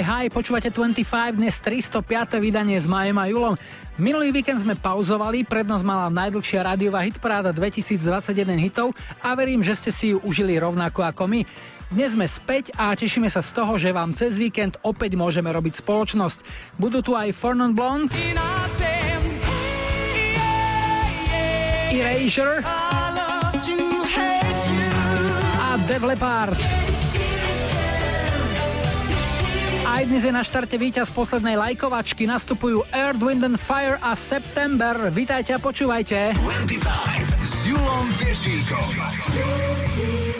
hi, počúvate 25, dnes 305. vydanie s Majom a Julom. Minulý víkend sme pauzovali, prednosť mala najdlhšia rádiová hitparáda 2021 hitov a verím, že ste si ju užili rovnako ako my. Dnes sme späť a tešíme sa z toho, že vám cez víkend opäť môžeme robiť spoločnosť. Budú tu aj Fornon Blondes, Erasure a Dev Leppard. Aj dnes je na štarte víťaz poslednej lajkovačky. Nastupujú Earth, Wind and Fire a September. Vítajte a počúvajte. 25 s Julom Viršíkom.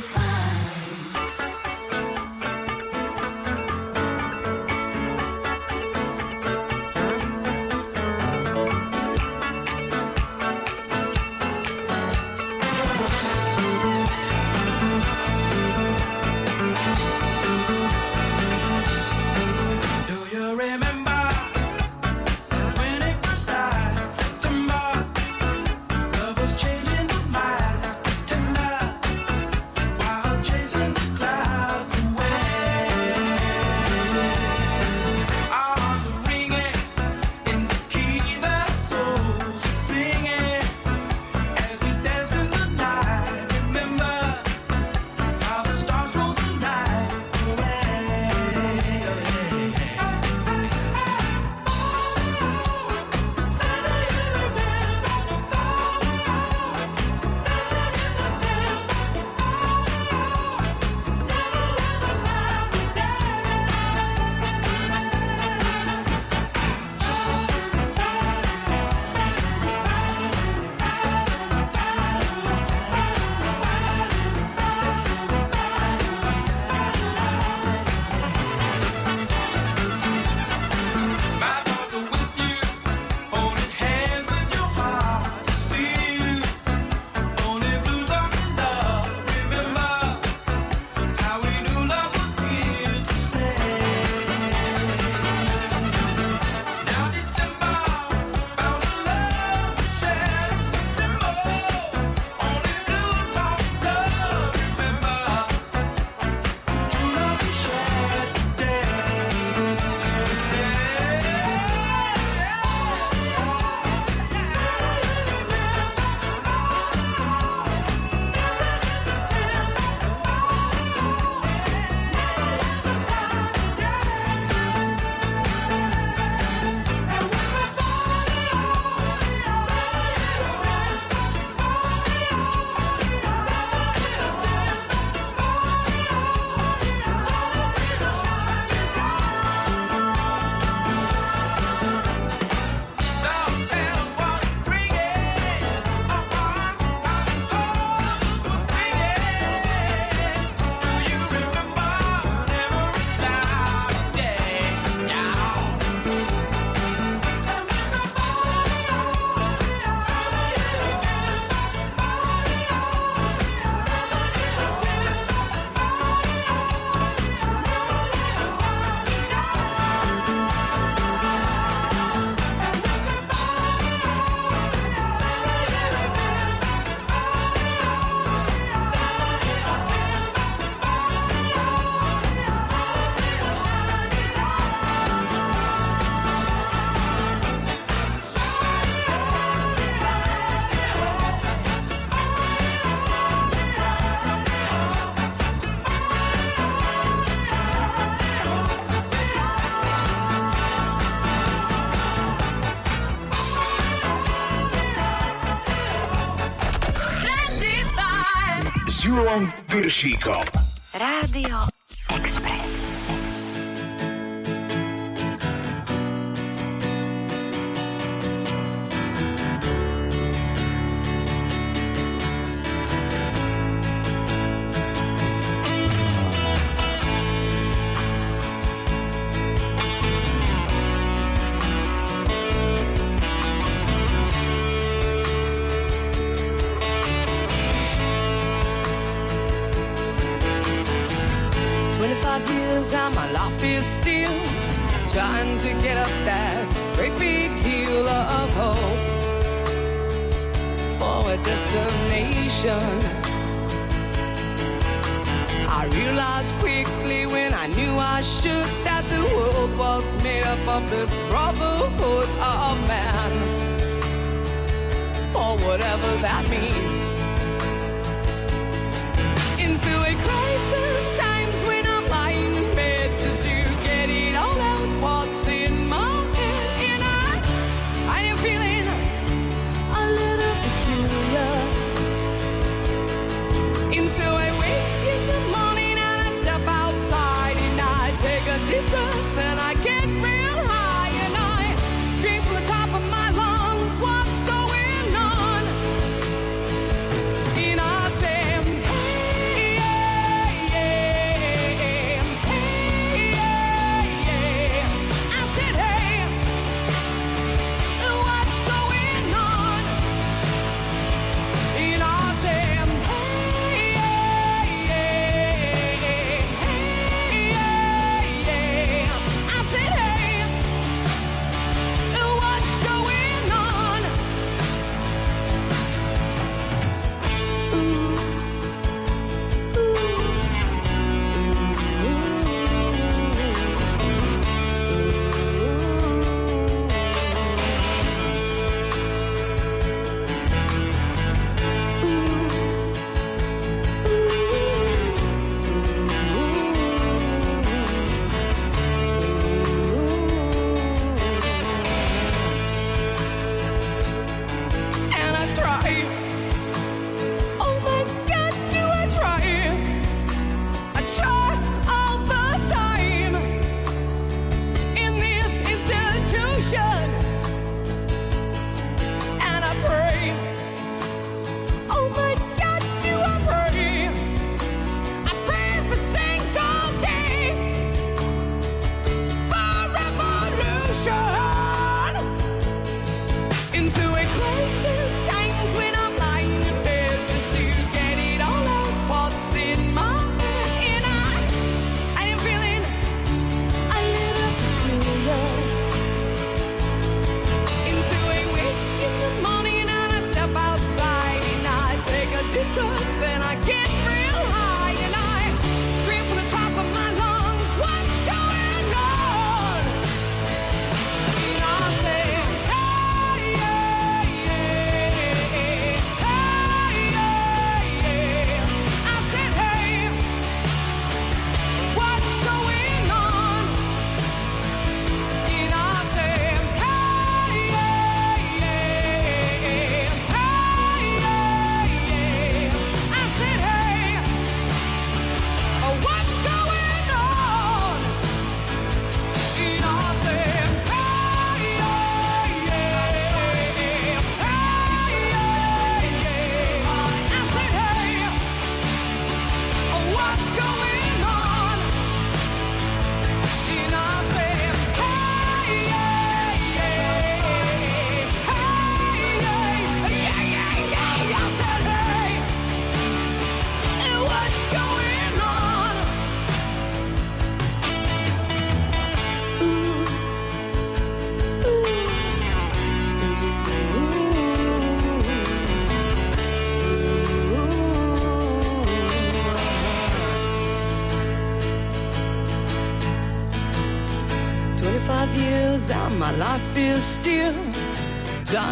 Piršíkom. Rádio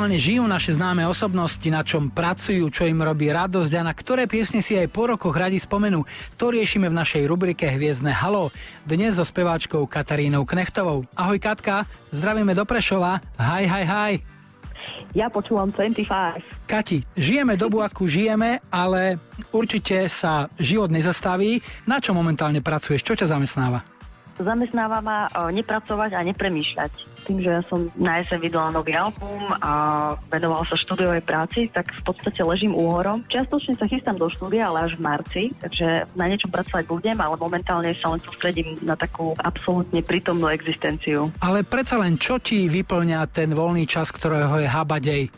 aktuálne žijú naše známe osobnosti, na čom pracujú, čo im robí radosť a na ktoré piesne si aj po rokoch radi spomenú, to riešime v našej rubrike Hviezdne halo. Dnes so speváčkou Katarínou Knechtovou. Ahoj Katka, zdravíme do Prešova. Haj, haj, haj. Ja počúvam 25. Kati, žijeme dobu, akú žijeme, ale určite sa život nezastaví. Na čo momentálne pracuješ? Čo ťa zamestnáva? Zamestnáva ma nepracovať a nepremýšľať. Tým, že ja som na jeseň vydala nový album a venoval sa štúdiovej práci, tak v podstate ležím úhorom. Čiastočne sa chystám do štúdia, ale až v marci, takže na niečom pracovať budem, ale momentálne sa len sústredím na takú absolútne prítomnú existenciu. Ale predsa len, čo ti vyplňa ten voľný čas, ktorého je habadej?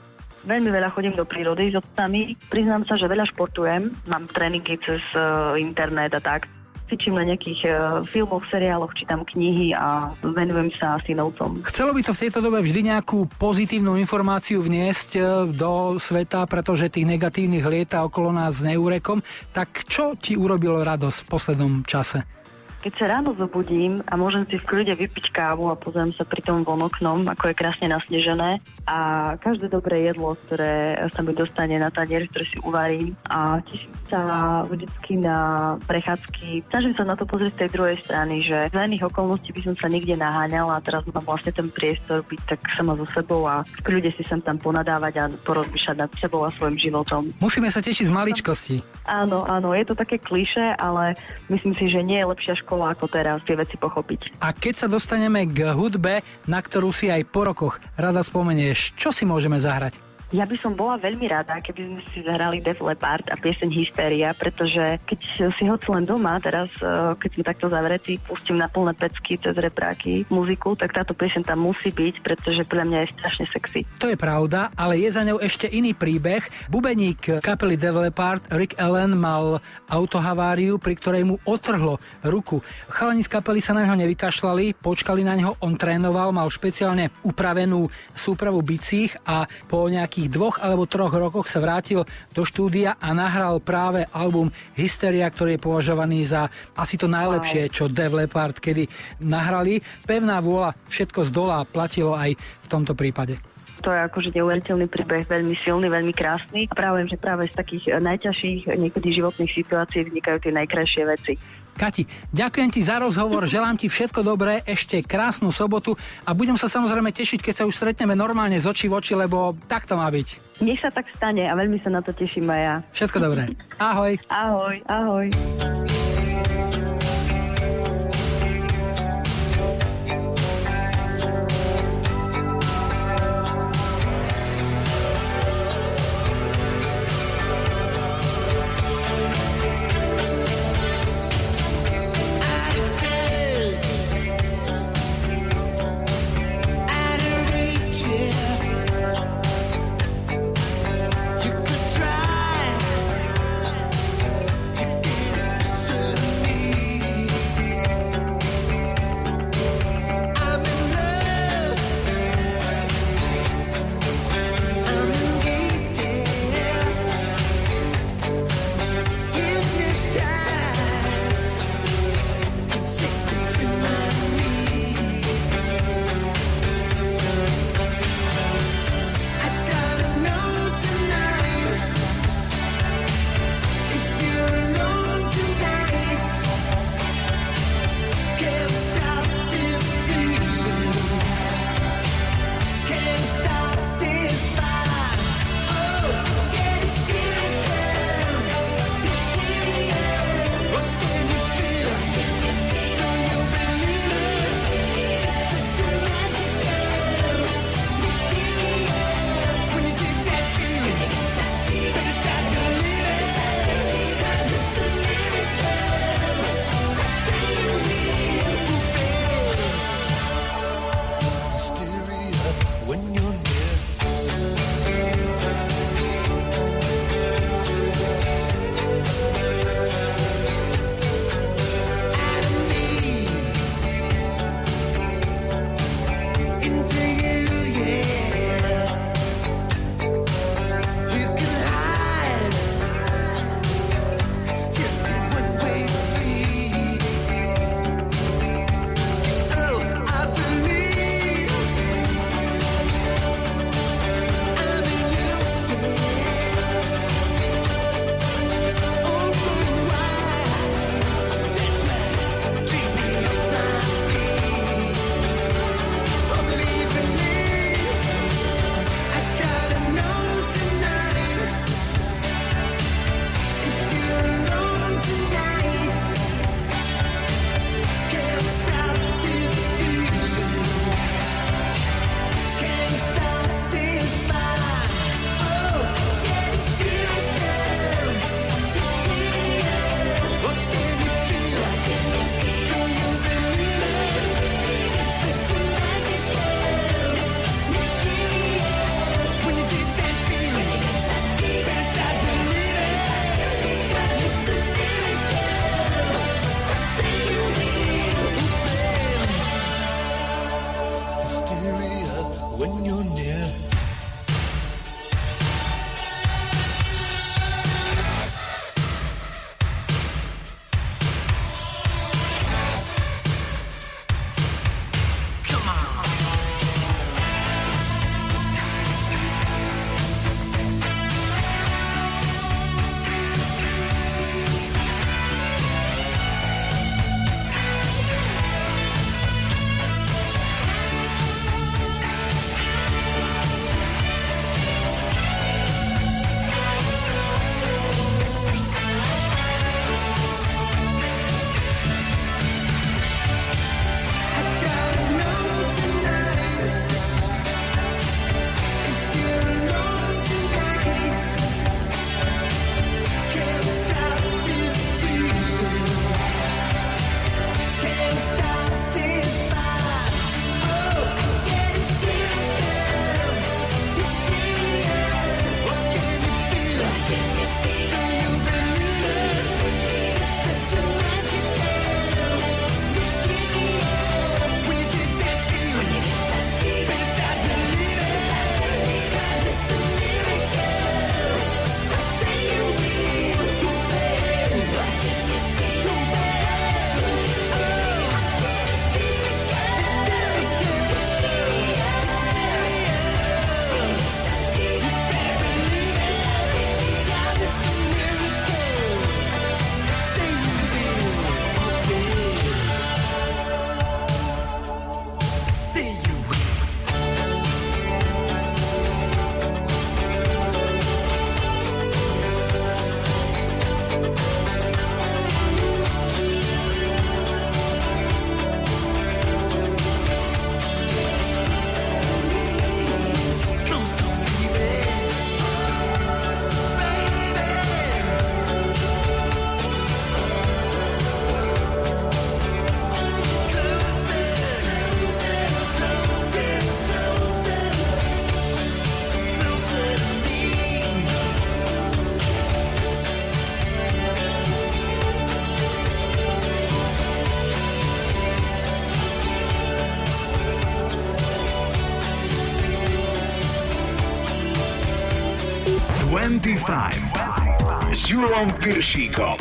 Veľmi veľa chodím do prírody s otcami. Priznám sa, že veľa športujem. Mám tréningy cez uh, internet a tak. Cvičím na nejakých uh, filmoch, seriáloch, čítam knihy a venujem sa synovcom. Chcelo by to v tejto dobe vždy nejakú pozitívnu informáciu vniesť e, do sveta, pretože tých negatívnych lieta okolo nás neúrekom. Tak čo ti urobilo radosť v poslednom čase? Keď sa ráno zobudím a môžem si v kľude vypiť kávu a pozriem sa pri tom von oknom, ako je krásne nasnežené a každé dobré jedlo, ktoré sa mi dostane na tanier, ktoré si uvarím a teším sa vždycky na prechádzky. Snažím sa na to pozrieť z tej druhej strany, že za iných okolností by som sa nikde naháňala a teraz mám vlastne ten priestor byť tak sama so sebou a v kľude si sem tam ponadávať a porozmýšľať nad sebou a svojim životom. Musíme sa tešiť z maličkosti. Áno, áno, je to také kliše, ale myslím si, že nie je lepšia škola ako teraz tie veci pochopiť. A keď sa dostaneme k hudbe, na ktorú si aj po rokoch rada spomenieš, čo si môžeme zahrať? Ja by som bola veľmi rada, keby sme si zahrali Def Leppard a pieseň Hysteria, pretože keď si hoci len doma, teraz eh, keď sme takto zavretí, pustím na plné pecky cez repráky muziku, tak táto pieseň tam musí byť, pretože podľa mňa je strašne sexy. To je pravda, ale je za ňou ešte iný príbeh. Bubeník kapely Def Leppard Rick Allen mal autohaváriu, pri ktorej mu otrhlo ruku. Chalani z kapely sa na neho nevykašľali, počkali na neho, on trénoval, mal špeciálne upravenú súpravu bicích a po nejakých dvoch alebo troch rokoch sa vrátil do štúdia a nahral práve album Hysteria, ktorý je považovaný za asi to najlepšie, čo Def Leppard kedy nahrali. Pevná vôľa, všetko z dola platilo aj v tomto prípade. To je akože neuveriteľný príbeh, veľmi silný, veľmi krásny. A práve, že práve z takých najťažších niekedy životných situácií vznikajú tie najkrajšie veci. Kati, ďakujem ti za rozhovor, želám ti všetko dobré, ešte krásnu sobotu a budem sa samozrejme tešiť, keď sa už stretneme normálne z očí v oči, lebo tak to má byť. Nech sa tak stane a veľmi sa na to teším aj ja. Všetko dobré. Ahoj. Ahoj, ahoj. 25 s Julom Piršíkom.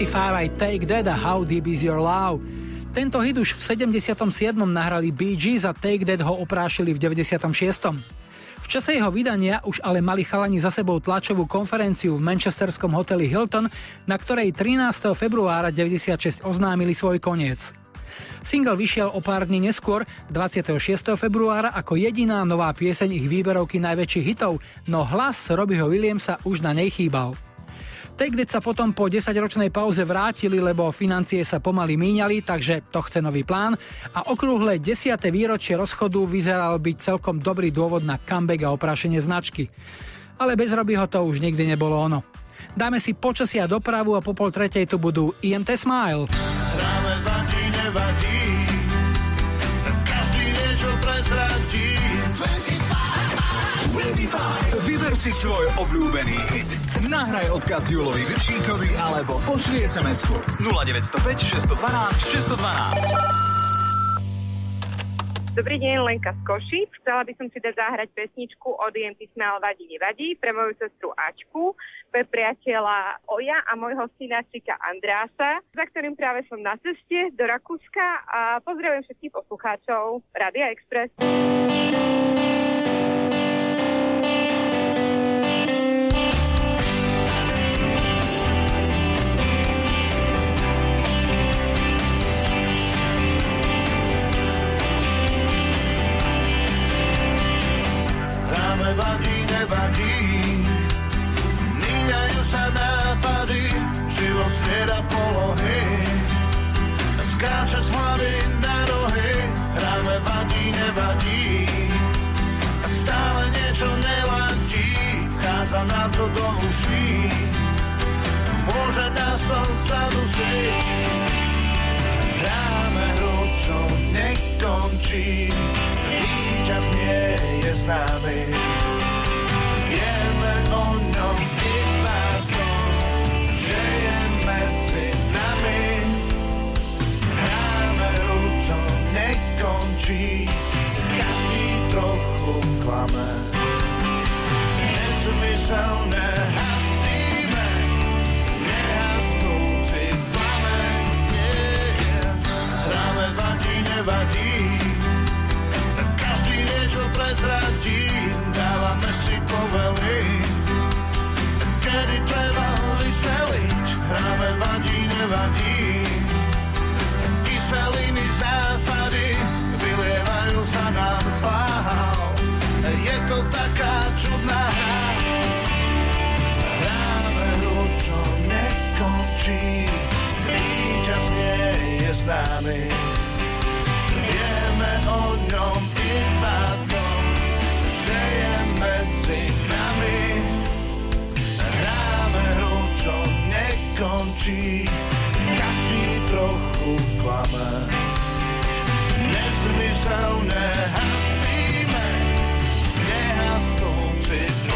25 aj Take That a How Deep Is Your Love. Tento hit už v 77. nahrali Bee Gees a Take That ho oprášili v 96. V čase jeho vydania už ale mali chalani za sebou tlačovú konferenciu v manchesterskom hoteli Hilton, na ktorej 13. februára 96 oznámili svoj koniec. Single vyšiel o pár dní neskôr, 26. februára, ako jediná nová pieseň ich výberovky najväčších hitov, no hlas Robbieho Williamsa už na nej chýbal. Take That sa potom po 10-ročnej pauze vrátili, lebo financie sa pomaly míňali, takže to chce nový plán a okrúhle 10. výročie rozchodu vyzeral byť celkom dobrý dôvod na comeback a oprášenie značky. Ale bez Robbieho to už nikdy nebolo ono. Dáme si počasia dopravu a po pol tretej tu budú IMT Smile. Práve vadí, nevadí. 25. Vyber si svoj obľúbený hit. Nahraj odkaz Julovi Viršíkovi alebo pošli SMS-ku 0905 612 612. Dobrý deň, Lenka z Košic. Chcela by som si dať zahrať pesničku od IMT Smile Vadí nevadí pre moju sestru Ačku, pre priateľa Oja a môjho syna Čika Andrása, za ktorým práve som na ceste do Rakúska a pozdravujem všetkých poslucháčov Radia Express. Môže nás to zadusiť, hráme hru, čo nekončí. Víťaz nie je s nami, vieme o ňom iba to, že je medzi nami. Hráme hru, čo nekončí, každý trochu klame. Nezmyselné hasíme, vadí, nevadí, každý niečo prezradí, dávame si povely. Kedy treba vystreliť, hráme vadí, nevadí. Kyseliny zásady vylievajú sa nám z. Je to taká čudná hra. Hráme hru, čo nekončí. Víťaz nie je s nami. Vieme o ňom iba to, že je medzi nami. Hráme hru, čo nekončí. Každý trochu klame. Nezmyselné hasíme, nehasnúci plameň.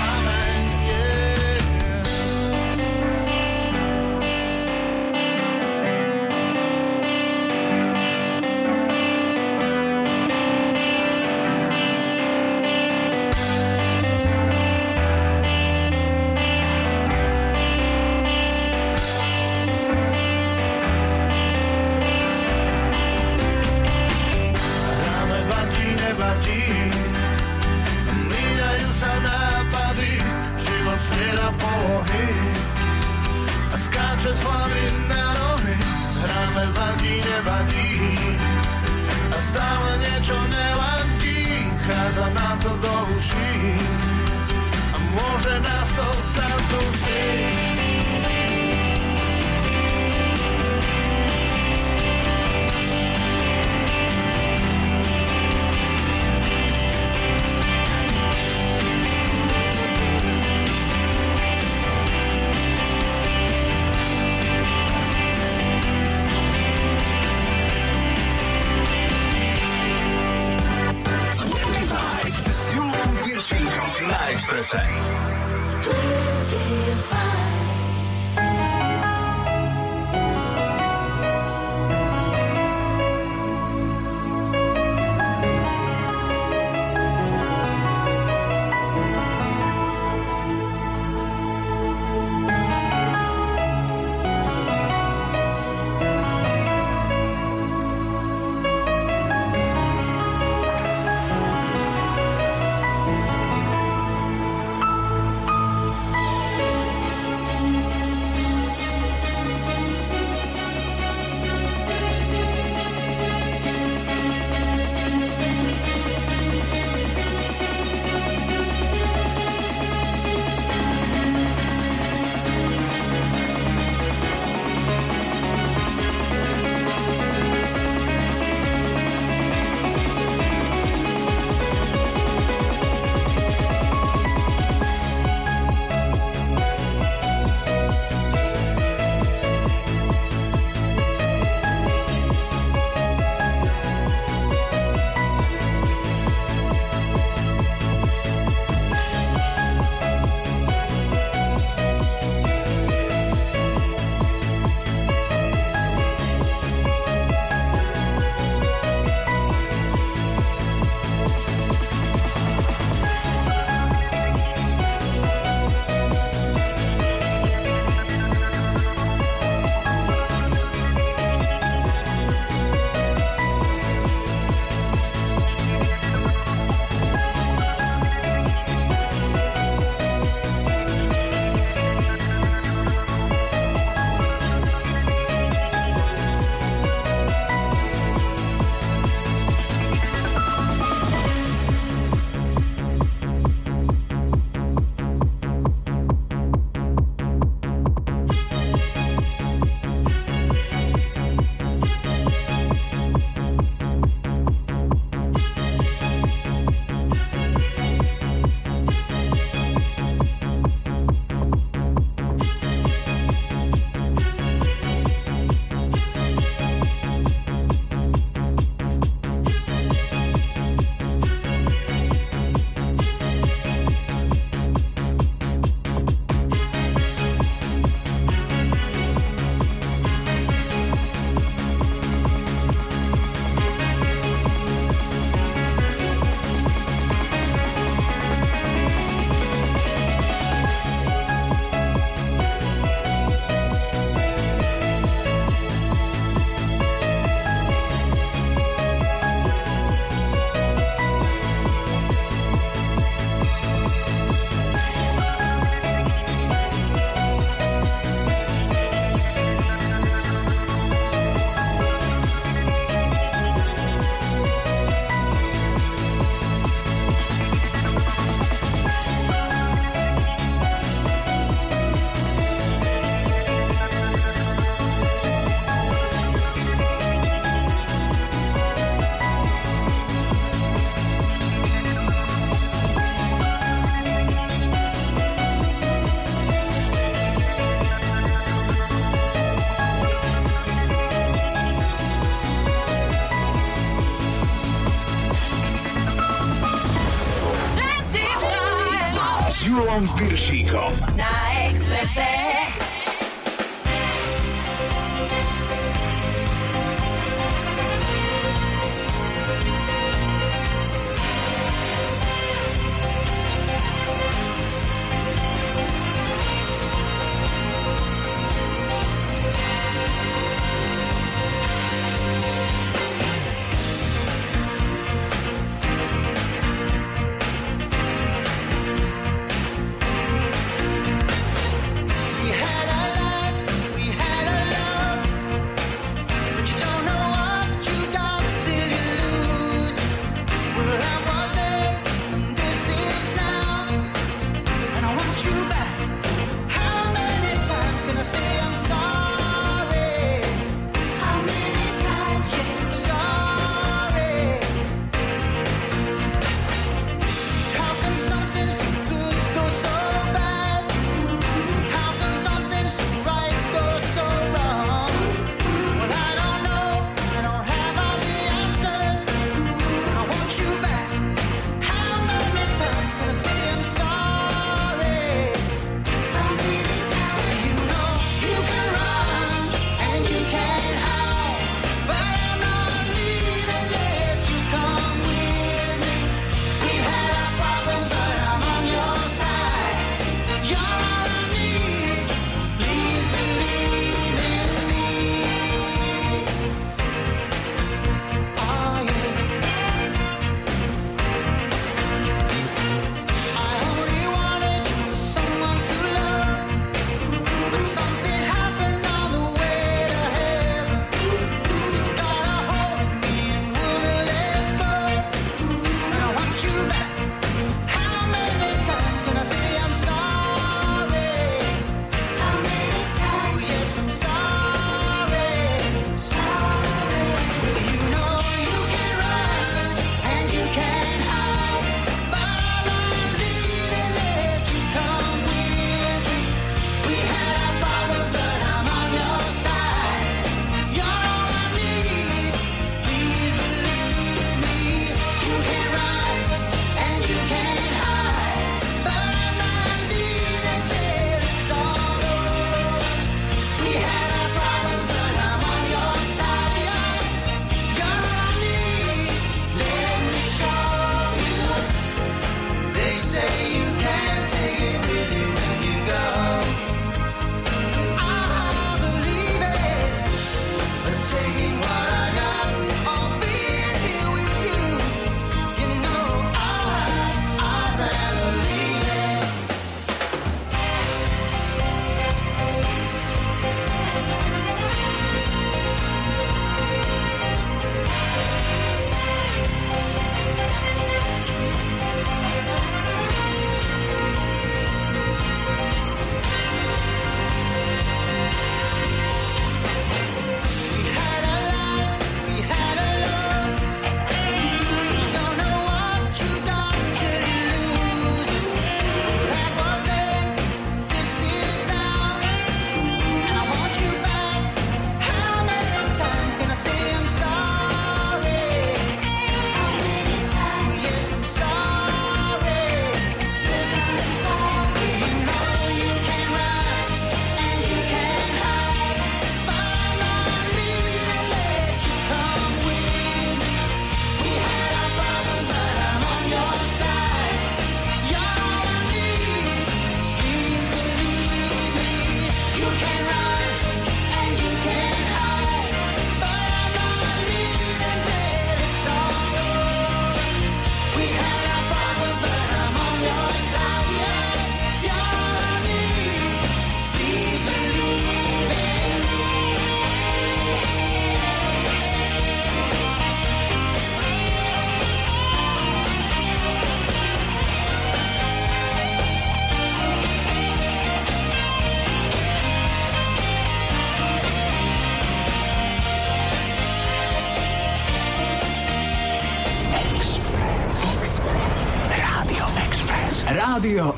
Express.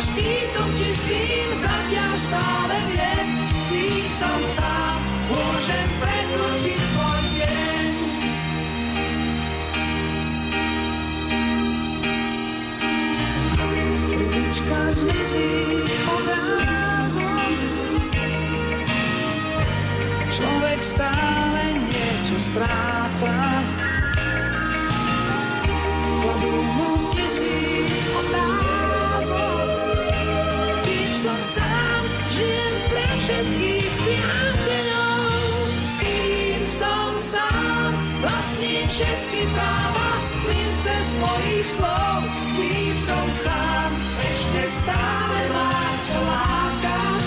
Štítom čistým, zatiaľ stále viem. Kým som sám, môžem prekročiť svoj deň. Rybička zmizí obrázok. Človek stále niečo stráca. Kladú mu tisíc otázok. Som sám, žijem pre všetkých priateľov. Kým som sám, vlastním všetky práva, mince svojich slov. Kým som sám, ešte stále mám čo lákať.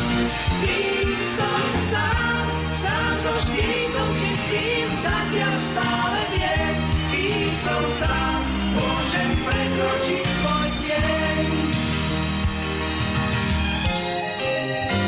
Kým som sám, sám so štítom čistým, zatiaľ stále viem. Kým som sám, môžem prekročiť Život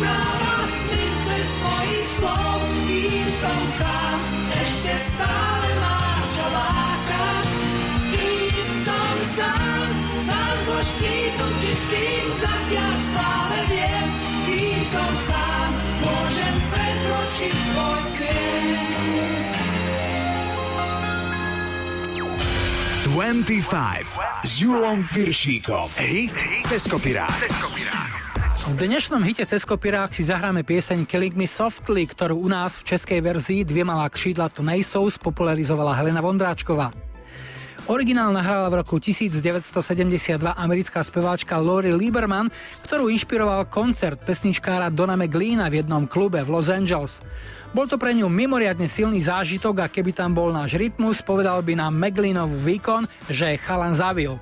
práva, mince svojich slov. Kým som sám, ešte stále mám čo lákať. Kým som sám, sám so štítom čistým, zatiaľ stále viem. Kým som sám, môžem prekročiť svoj deň. 25 s Julom Piršíkom. Hit cez kopirát. V dnešnom hite cez kopirák si zahráme pieseň Killing Me Softly, ktorú u nás v českej verzii Dvie malá kšídla to nejsou spopularizovala Helena Vondráčková. Originál nahrala v roku 1972 americká speváčka Lori Lieberman, ktorú inšpiroval koncert pesničkára Dona McLeana v jednom klube v Los Angeles. Bol to pre ňu mimoriadne silný zážitok a keby tam bol náš rytmus, povedal by nám McLeanov výkon, že chalan zavil.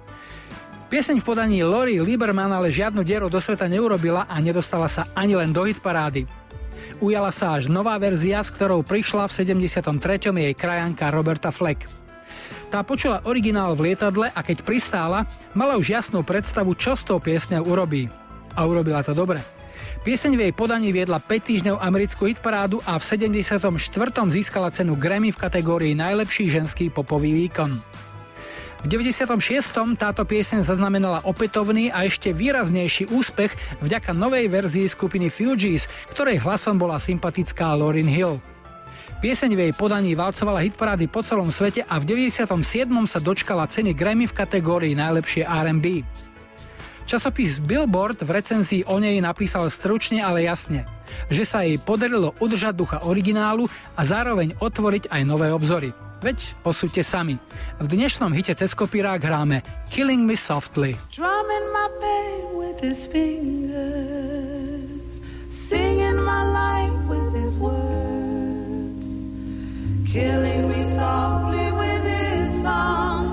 Pieseň v podaní Lori Lieberman ale žiadnu dieru do sveta neurobila a nedostala sa ani len do hitparády. Ujala sa až nová verzia, s ktorou prišla v 73. jej krajanka Roberta Fleck. Tá počula originál v lietadle a keď pristála, mala už jasnú predstavu, čo s tou piesňou urobí. A urobila to dobre. Pieseň v jej podaní viedla 5 týždňov americkú hitparádu a v 74. získala cenu Grammy v kategórii Najlepší ženský popový výkon. V 96. táto pieseň zaznamenala opätovný a ešte výraznejší úspech vďaka novej verzii skupiny Fugees, ktorej hlasom bola sympatická Lauryn Hill. Pieseň v jej podaní valcovala hitparády po celom svete a v 97. sa dočkala ceny Grammy v kategórii Najlepšie R&B. Časopis Billboard v recenzii o nej napísal stručne, ale jasne, že sa jej podarilo udržať ducha originálu a zároveň otvoriť aj nové obzory. Veď posúďte sami. V dnešnom hite cez kopírák hráme Killing Me Softly. Drumming my pain with his fingers Singing my life with his words Killing me softly with his song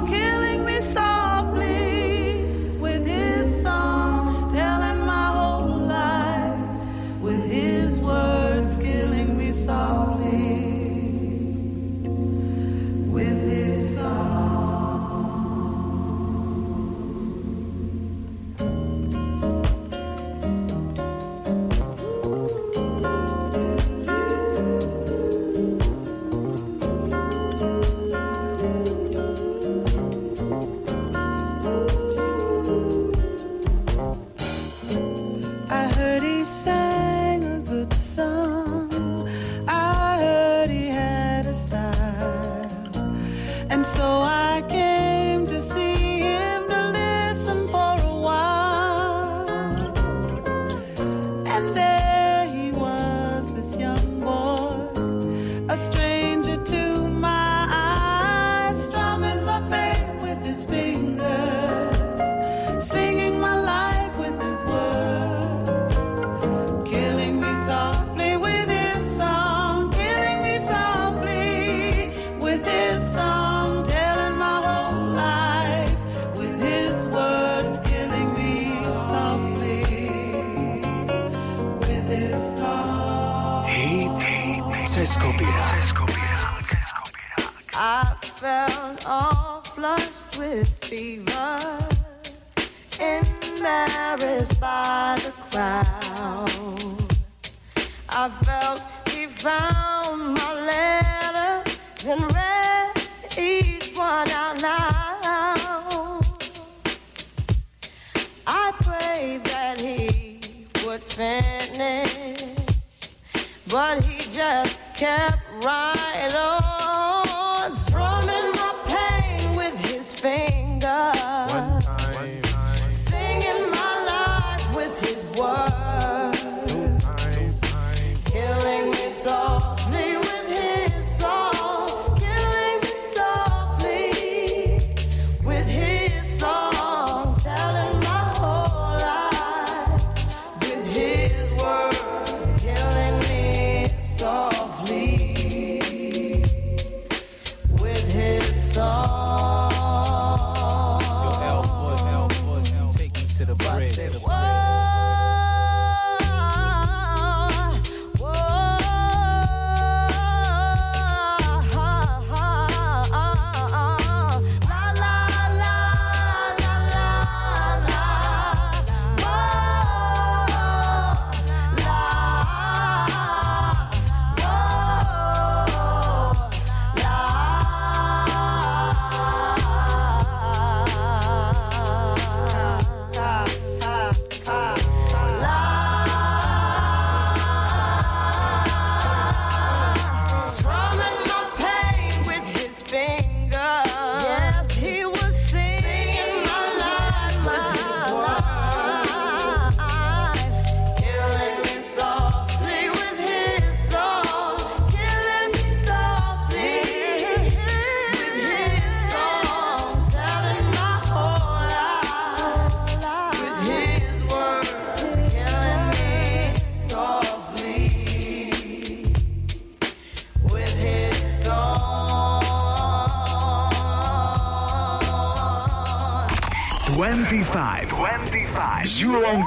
retriever, embarrassed by the crowd. I felt he found my letter, and read each one out loud. I prayed that he would finish, but he just kept right on.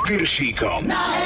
Piršíkom. No!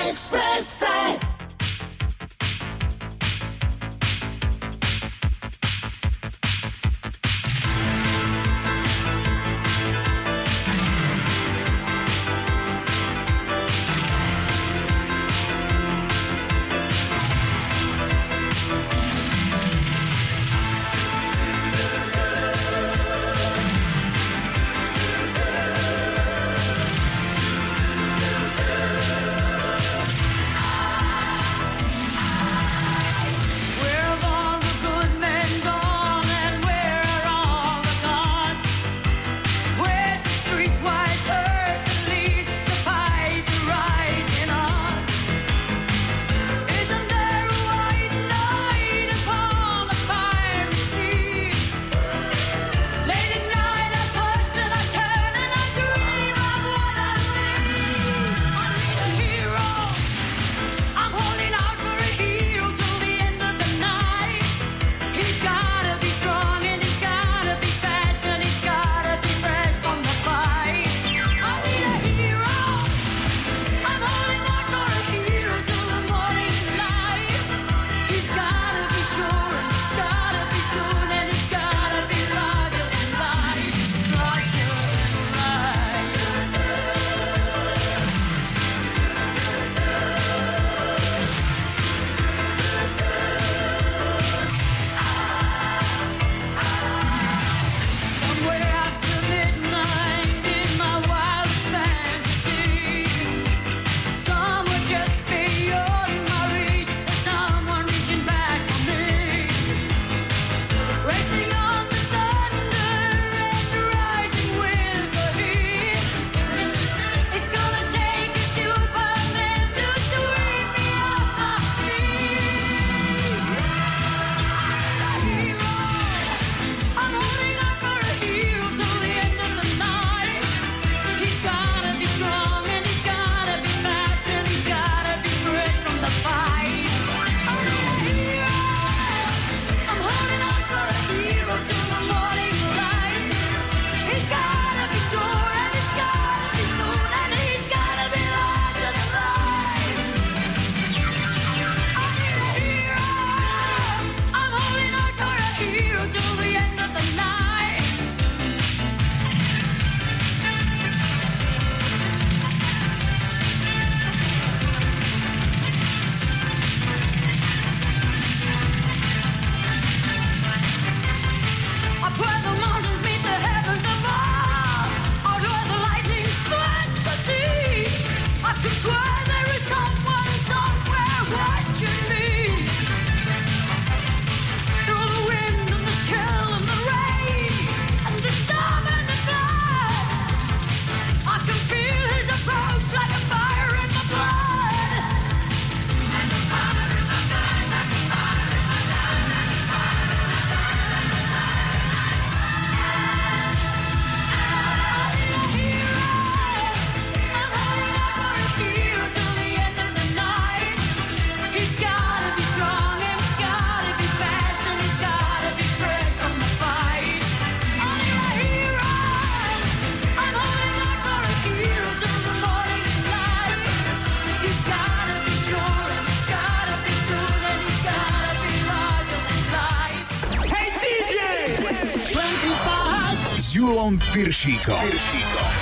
Julom Piršíkom.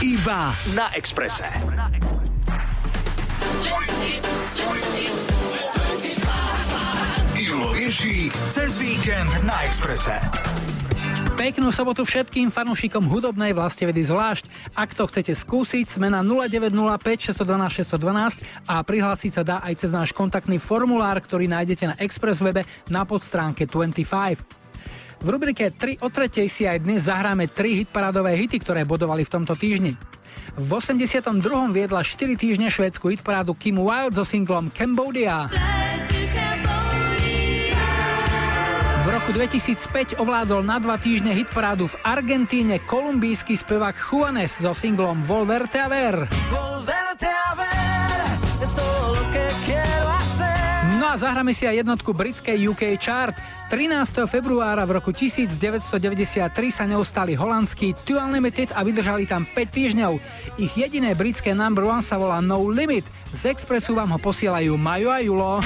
Iba na Exprese. Julo cez víkend na Exprese. Peknú sobotu všetkým fanúšikom hudobnej vlastivedy zvlášť. Ak to chcete skúsiť, sme na 0905 612 612 a prihlásiť sa dá aj cez náš kontaktný formulár, ktorý nájdete na Express webe na podstránke 25. V rubrike 3 o 3 si aj dnes zahráme 3 hitparádové hity, ktoré bodovali v tomto týždni. V 82. viedla 4 týždne švédsku hitparádu Kim Wilde so singlom Cambodia. V roku 2005 ovládol na dva týždne hitparádu v Argentíne kolumbijský spevák Juanes so singlom Volverte a ver. No a zahráme si aj jednotku britskej UK Chart. 13. februára v roku 1993 sa neustali holandskí Two Unlimited a vydržali tam 5 týždňov. Ich jediné britské number one sa volá No Limit. Z Expressu vám ho posielajú Majo a Julo.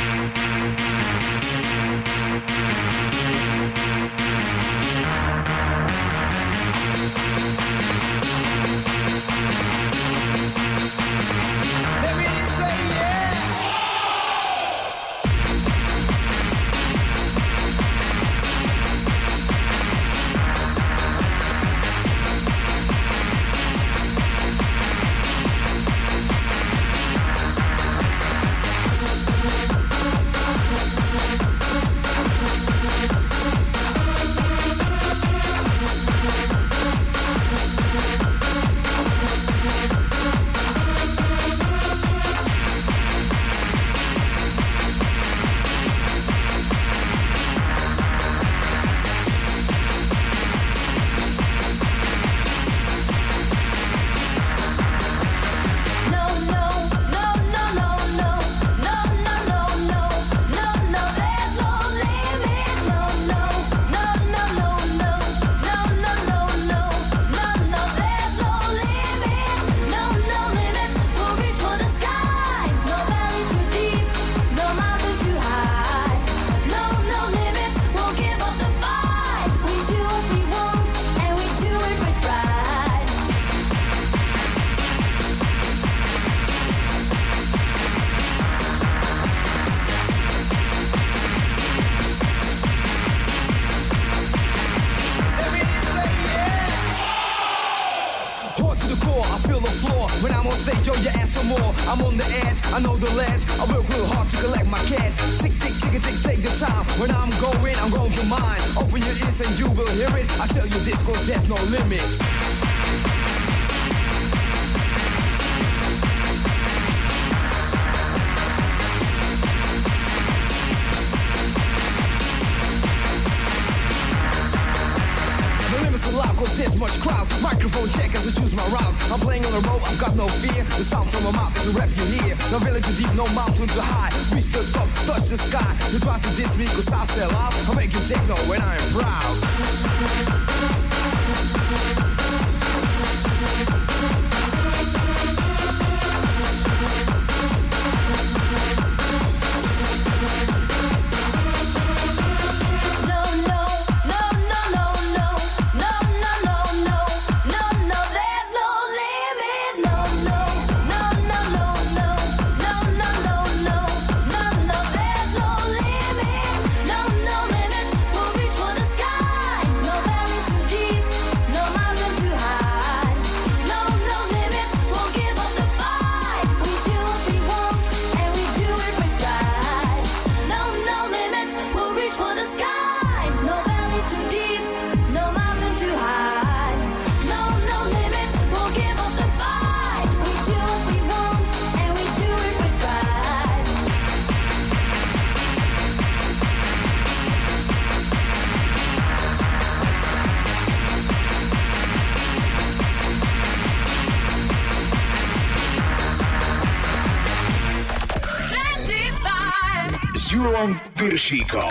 Julom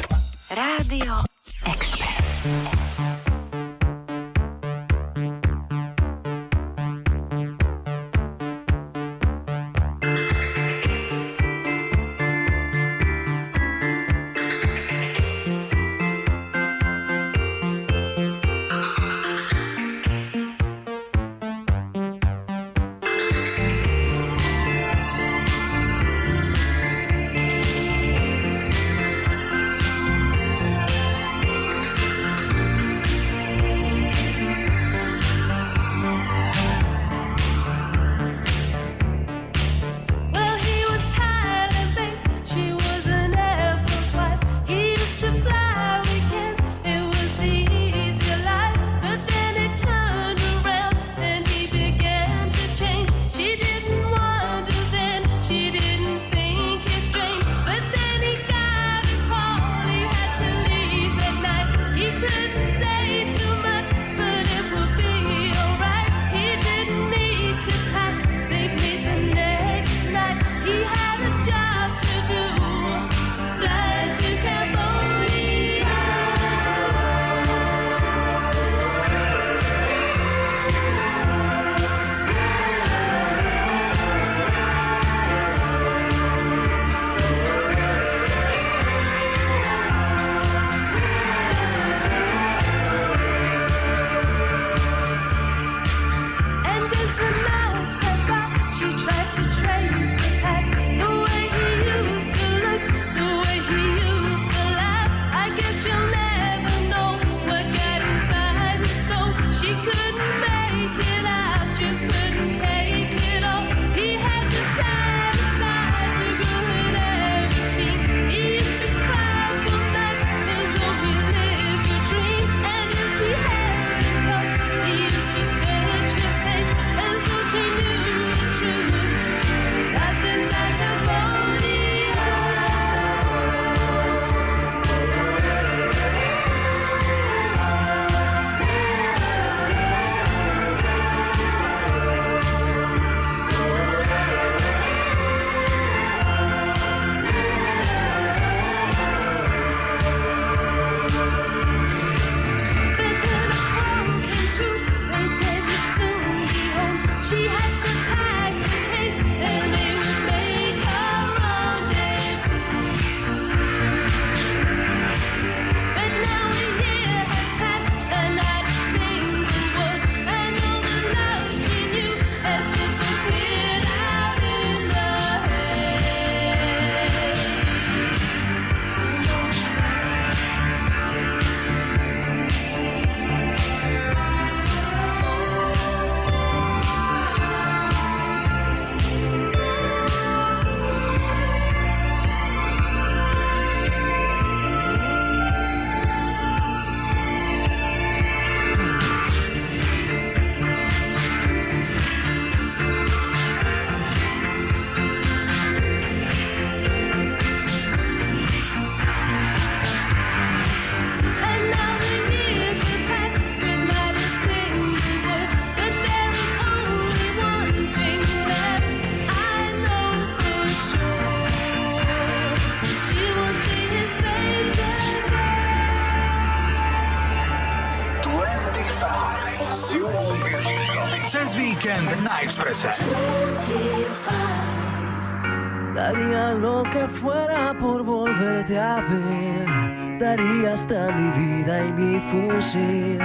hasta mi vida y mi fusil,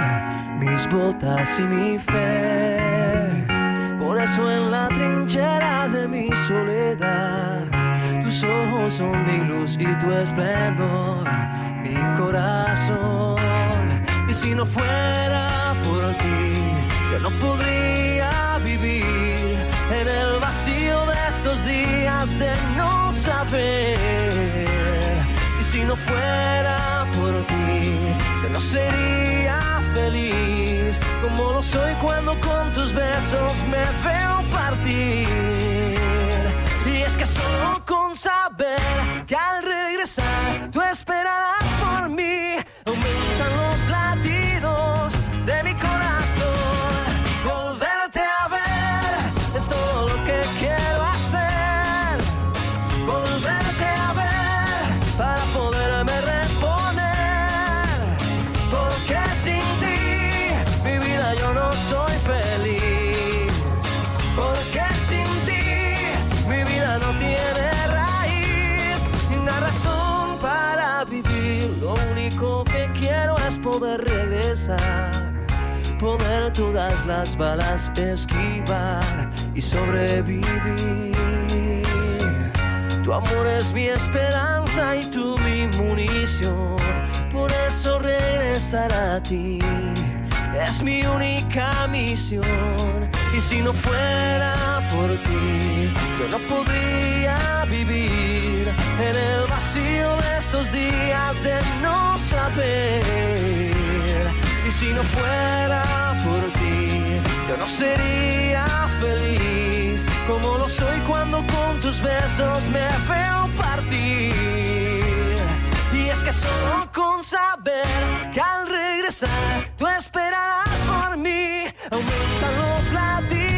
mis botas y mi fe. Por eso en la trinchera de mi soledad, tus ojos son mi luz y tu esplendor, mi corazón. Y si no fuera por ti, yo no podría vivir en el vacío de estos días de no saber. Y si no fuera por ti, yo no sería feliz como lo soy cuando con tus besos me veo partir. Y es que solo con saber que al regresar tú esperarás las balas esquivar y sobrevivir. Tu amor es mi esperanza y tú mi munición. Por eso regresar a ti es mi única misión. Y si no fuera por ti, yo no podría vivir en el vacío de estos días de no saber. Y si no fuera por ti, yo no sería feliz como lo soy cuando con tus besos me veo partir. Y es que solo con saber que al regresar tú esperarás por mí, aumentan los latidos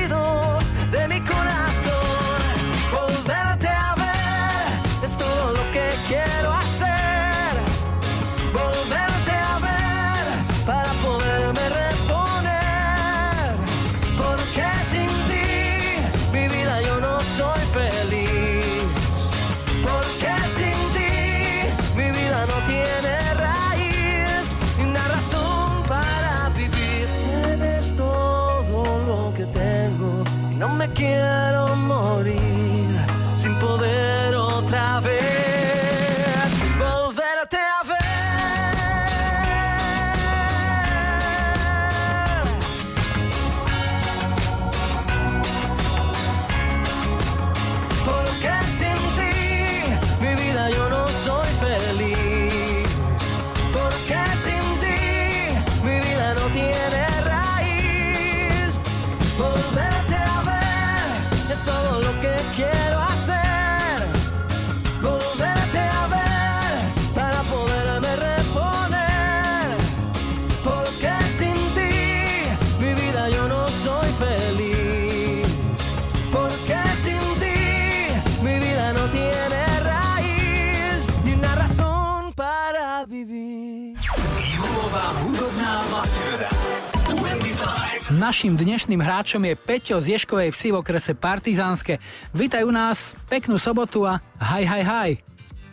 Naším dnešným hráčom je Peťo z Ješkovej vsi v okrese Partizánske. Vítaj u nás, peknú sobotu a haj, haj, haj.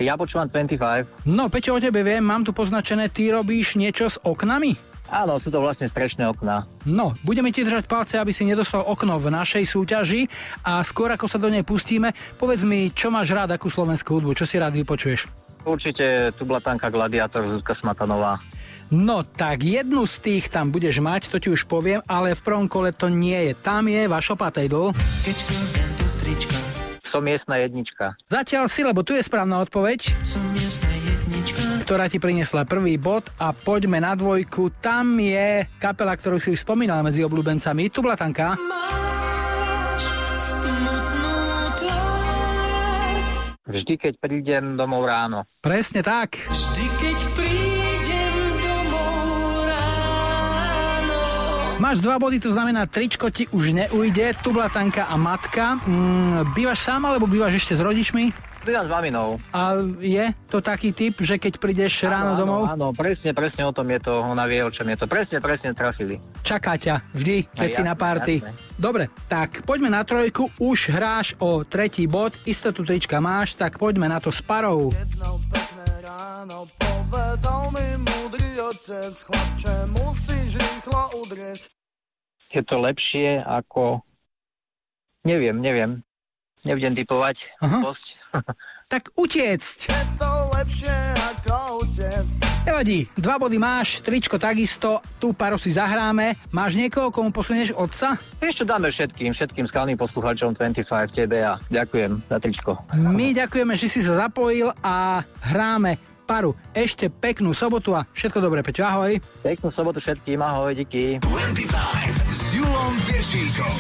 Ja počúvam 25. No, Peťo, o tebe viem, mám tu poznačené, ty robíš niečo s oknami? Áno, sú to vlastne strešné okná. No, budeme ti držať palce, aby si nedostal okno v našej súťaži a skôr ako sa do nej pustíme, povedz mi, čo máš rád, akú slovenskú hudbu, čo si rád vypočuješ? Určite Tublatanka Gladiátor, Zuzka Smatanová. No tak jednu z tých tam budeš mať, to ti už poviem, ale v prvom kole to nie je. Tam je Vašo Patejdl. Som miestna jednička. Zatiaľ si, lebo tu je správna odpoveď, som miestna jednička. ktorá ti priniesla prvý bod a poďme na dvojku. Tam je kapela, ktorú si už spomínal medzi obľúbencami, Tublatanka. Máš Vždy, keď prídem domov ráno. Presne tak. Vždy, keď prídem domov ráno. Máš dva body, to znamená, tričko ti už neujde, Tublatanka a matka. Mm, bývaš sám alebo bývaš ešte s rodičmi? Bývam s maminou. A je to taký typ, že keď prídeš ráno áno, domov, Áno, presne, presne o tom je to. Ona vie, o čom je to. Presne, presne trafili. čaká ťa vždy, keď si na jasné, párty. jasné. Dobre, tak poďme na trojku, už hráš o tretí bod, istotu trička máš, tak poďme na to s parou. Pekné ráno povedal mi múdry otec, chlapče, musíš rýchlo udrieť. Je to lepšie ako... Neviem, neviem. Nebudem typovať. Aha. Dosť. Tak utiecť! Je to lepšie ako utec. Nevadí, dva body máš, tričko takisto, tú paru si zahráme. Máš niekoho, komu posunieš otca? Ešte dáme všetkým, všetkým skalným poslucháčom 25 TBA. Ďakujem za tričko. My ďakujeme, že si sa zapojil a hráme paru. Ešte peknú sobotu a všetko dobré, Peťo, ahoj. Peknú sobotu všetkým, ahoj, díky. 25 s Julom Viršíkom.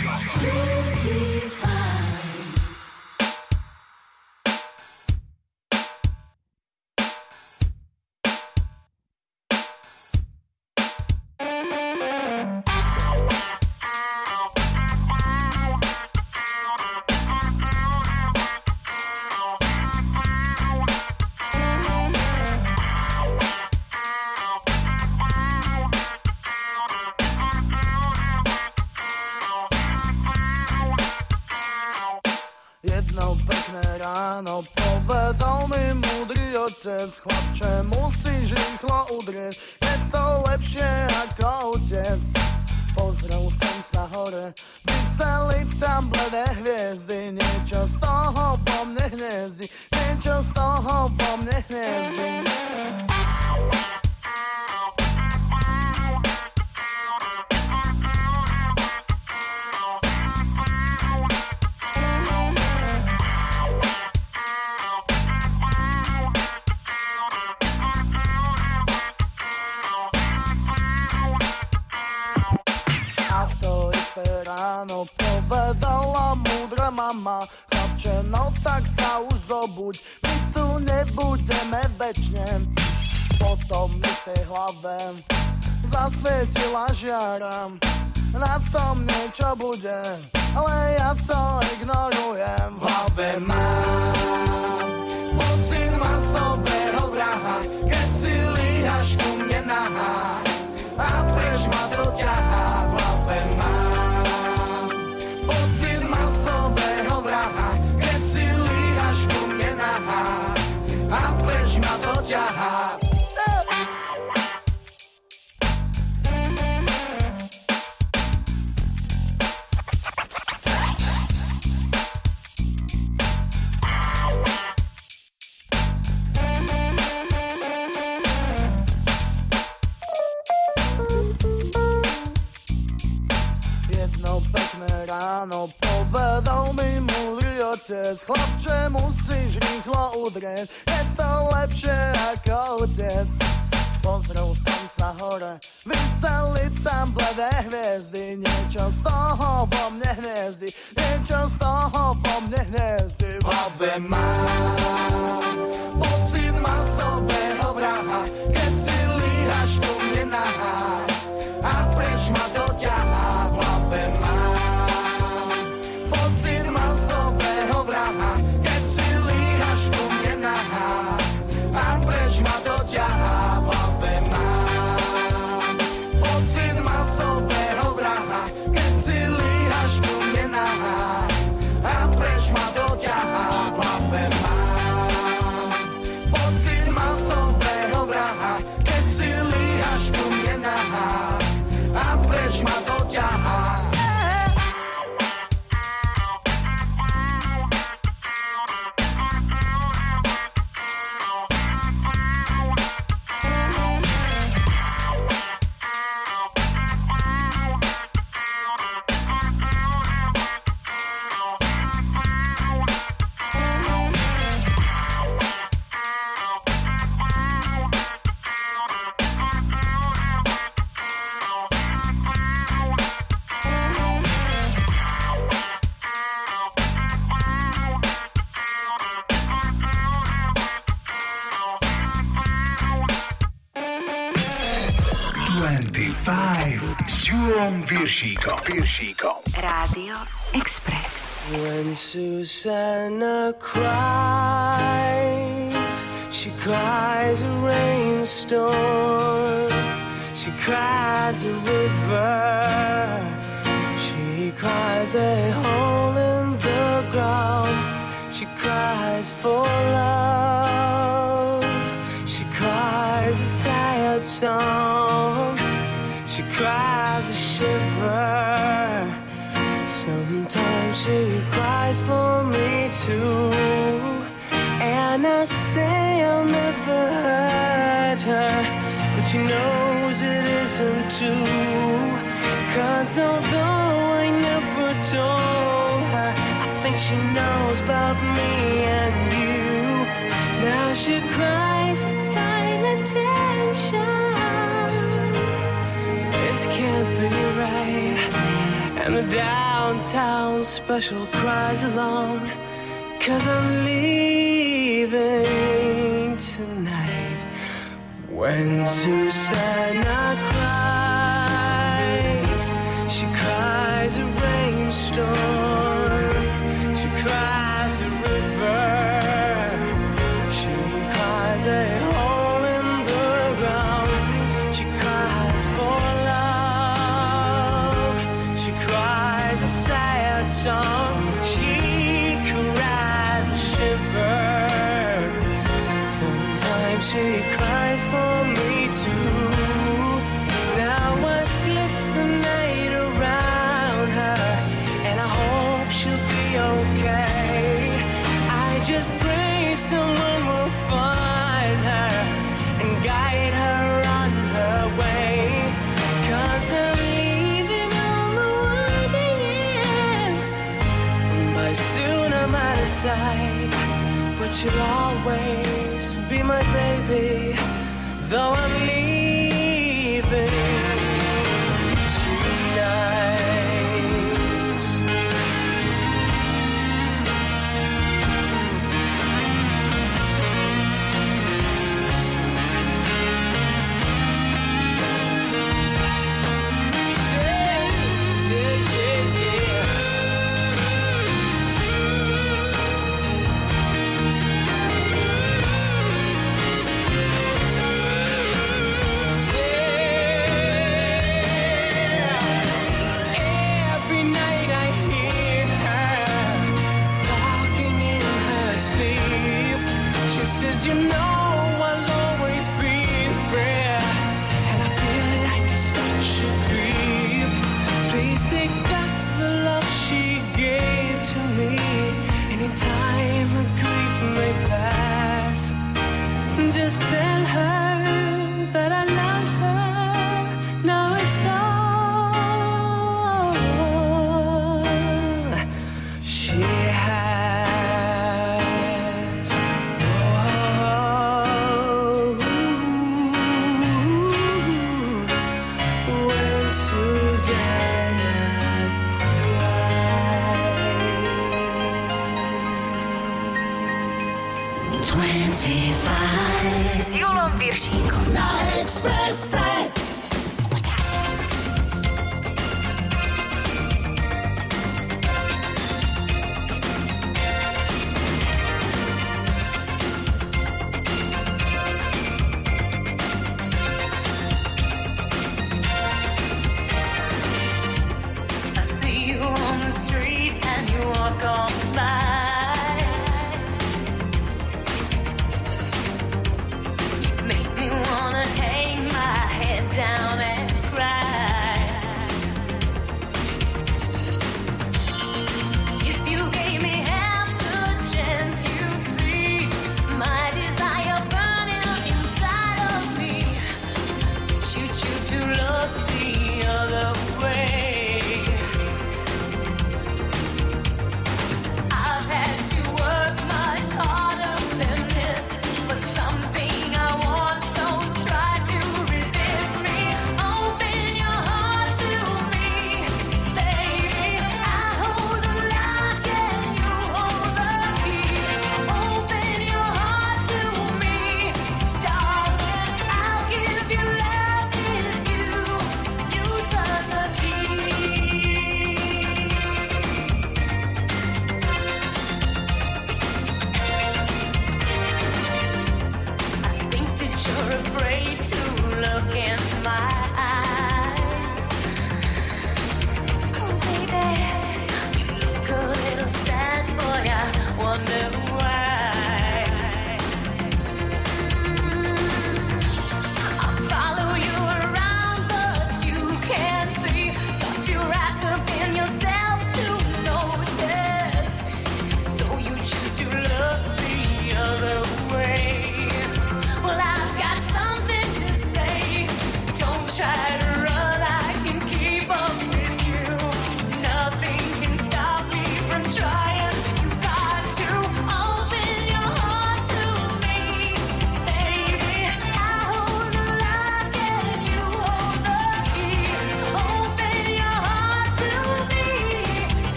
Ráno povedal mi múdry otec, chlapče, musíš rýchlo udrieť. Je to lepšie ako utec. Pozrel som sa hore, vyseli tam bledé hviezdy, niečo z toho po mne hniezdi, niečo z toho po mne hniezdi. Sa už zobuď, my tu nebudeme večne. Potom mi v tej hlave zasvietila žiara. Na tom niečo bude, ale ja to ignorujem. V hlave mám pocit masového vraha Keď si líhaš ku mne nahá a preč ma to ťahá. V hlave mám mne nahá a preč ma to ťahá Jedno otec Chlapče, musíš rýchlo udrieť. Je to lepšie ako utec Pozrel som sa hore Vyseli tam bledé hviezdy. Niečo z toho po mne hniezdy Niečo z toho po mne hniezdy V hlave mám Pocit masového vraha Keď si líhaš ku mne nahá A preč ma to ťahá Julom Viršíkom. Viršíkom. Rádio Express. When Susanna cries, she cries a rainstorm. She cries a river. She cries a hole in the ground. She cries for love. She cries a sad song. She cries a shiver. Sometimes she cries for me too. And I say I'll never hurt her. But she knows it isn't true. Cause although I never told her, I think she knows about me and you. Now she cries with silent tension. This can't be right. And the downtown special cries along. Cause I'm leaving tonight. When Susanna cries, she cries a rainstorm. Sight, but you'll always be my baby, though I'm just tell her that I love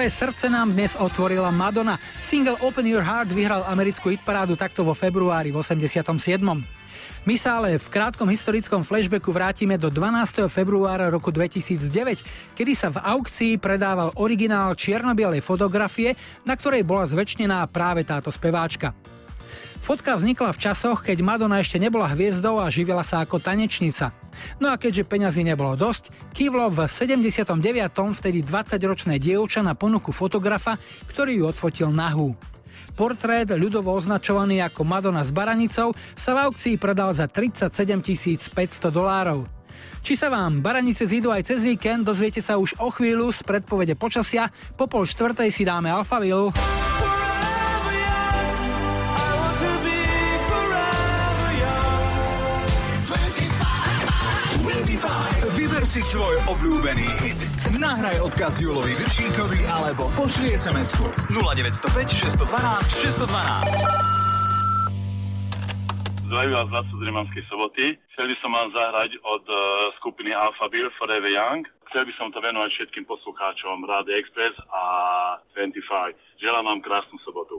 Svoje srdce nám dnes otvorila Madonna. Single Open Your Heart vyhral americkú hitparádu takto vo februári v 87. My sa ale v krátkom historickom flashbacku vrátime do 12. februára roku 2009, kedy sa v aukcii predával originál čierno-bielej fotografie, na ktorej bola zväčšnená práve táto speváčka. Fotka vznikla v časoch, keď Madonna ešte nebola hviezdou a živila sa ako tanečnica. No a keďže peňazí nebolo dosť, kývlo v 79. vtedy 20-ročné dievča na ponuku fotografa, ktorý ju odfotil nahú. Portrét, ľudovo označovaný ako Madonna s baranicou, sa v aukcii predal za 37 500 dolárov. Či sa vám baranice zídu aj cez víkend, dozviete sa už o chvíľu z predpovede počasia. Po pol štvrtej si dáme Alphaville. Si svoj obľúbený hit. Nahraj odkaz Julovi Viršíkovi alebo pošli SMS-ku 0905 612 612. Zdravím vás zase z Rimanskej soboty. Chcel by som vám zahrať od uh, skupiny Alphaville Forever Young. Chcel by som to venovať všetkým poslucháčom Rády Express a 25. Želám vám krásnu sobotu.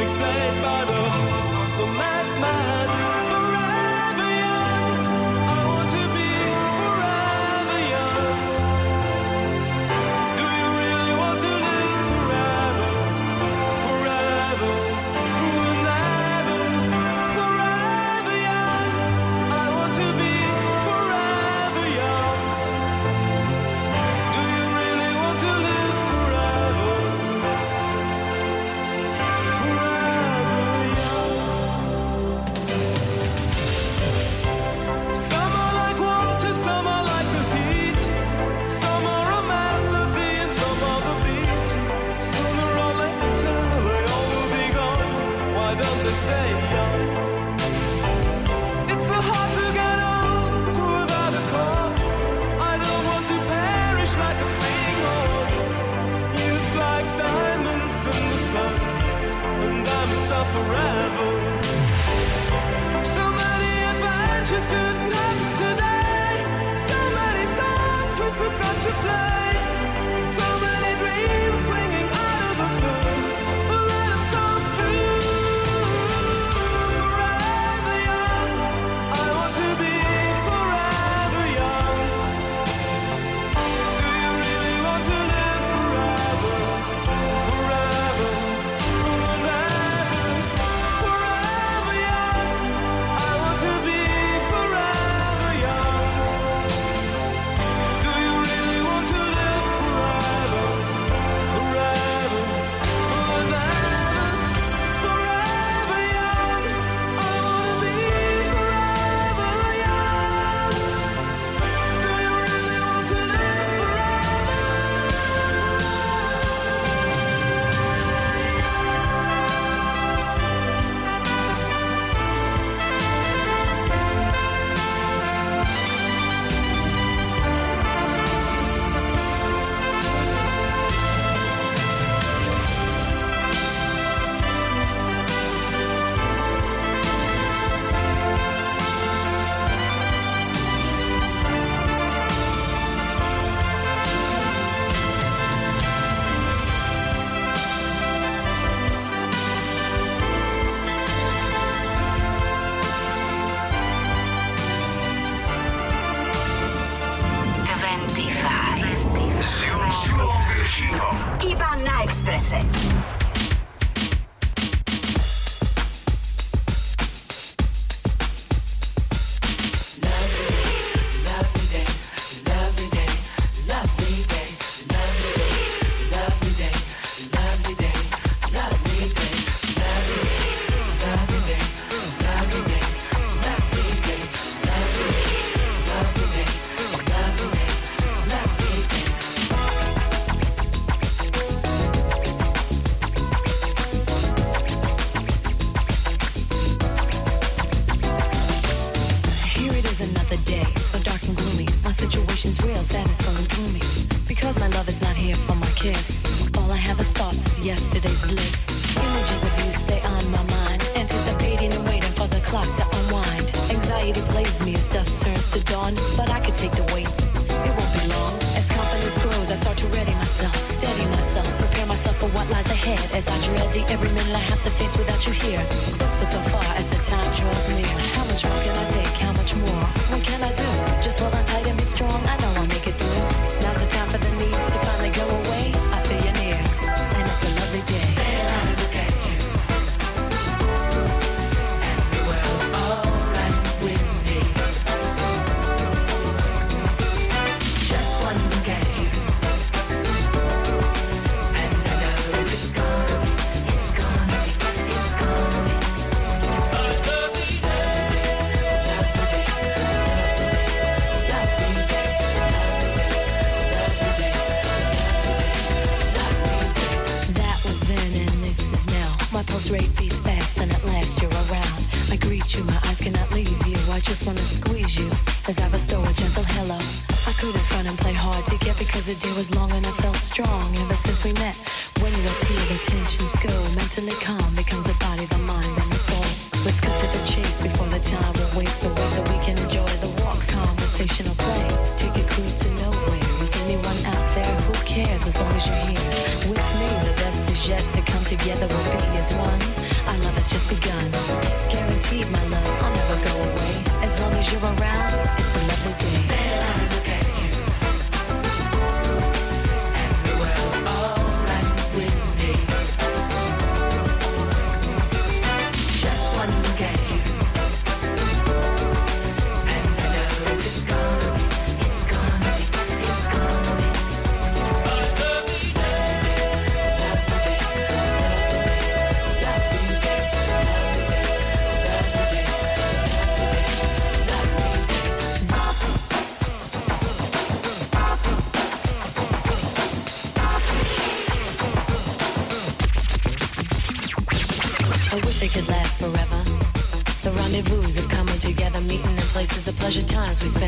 Played by the, the madman. Pleasure times we spent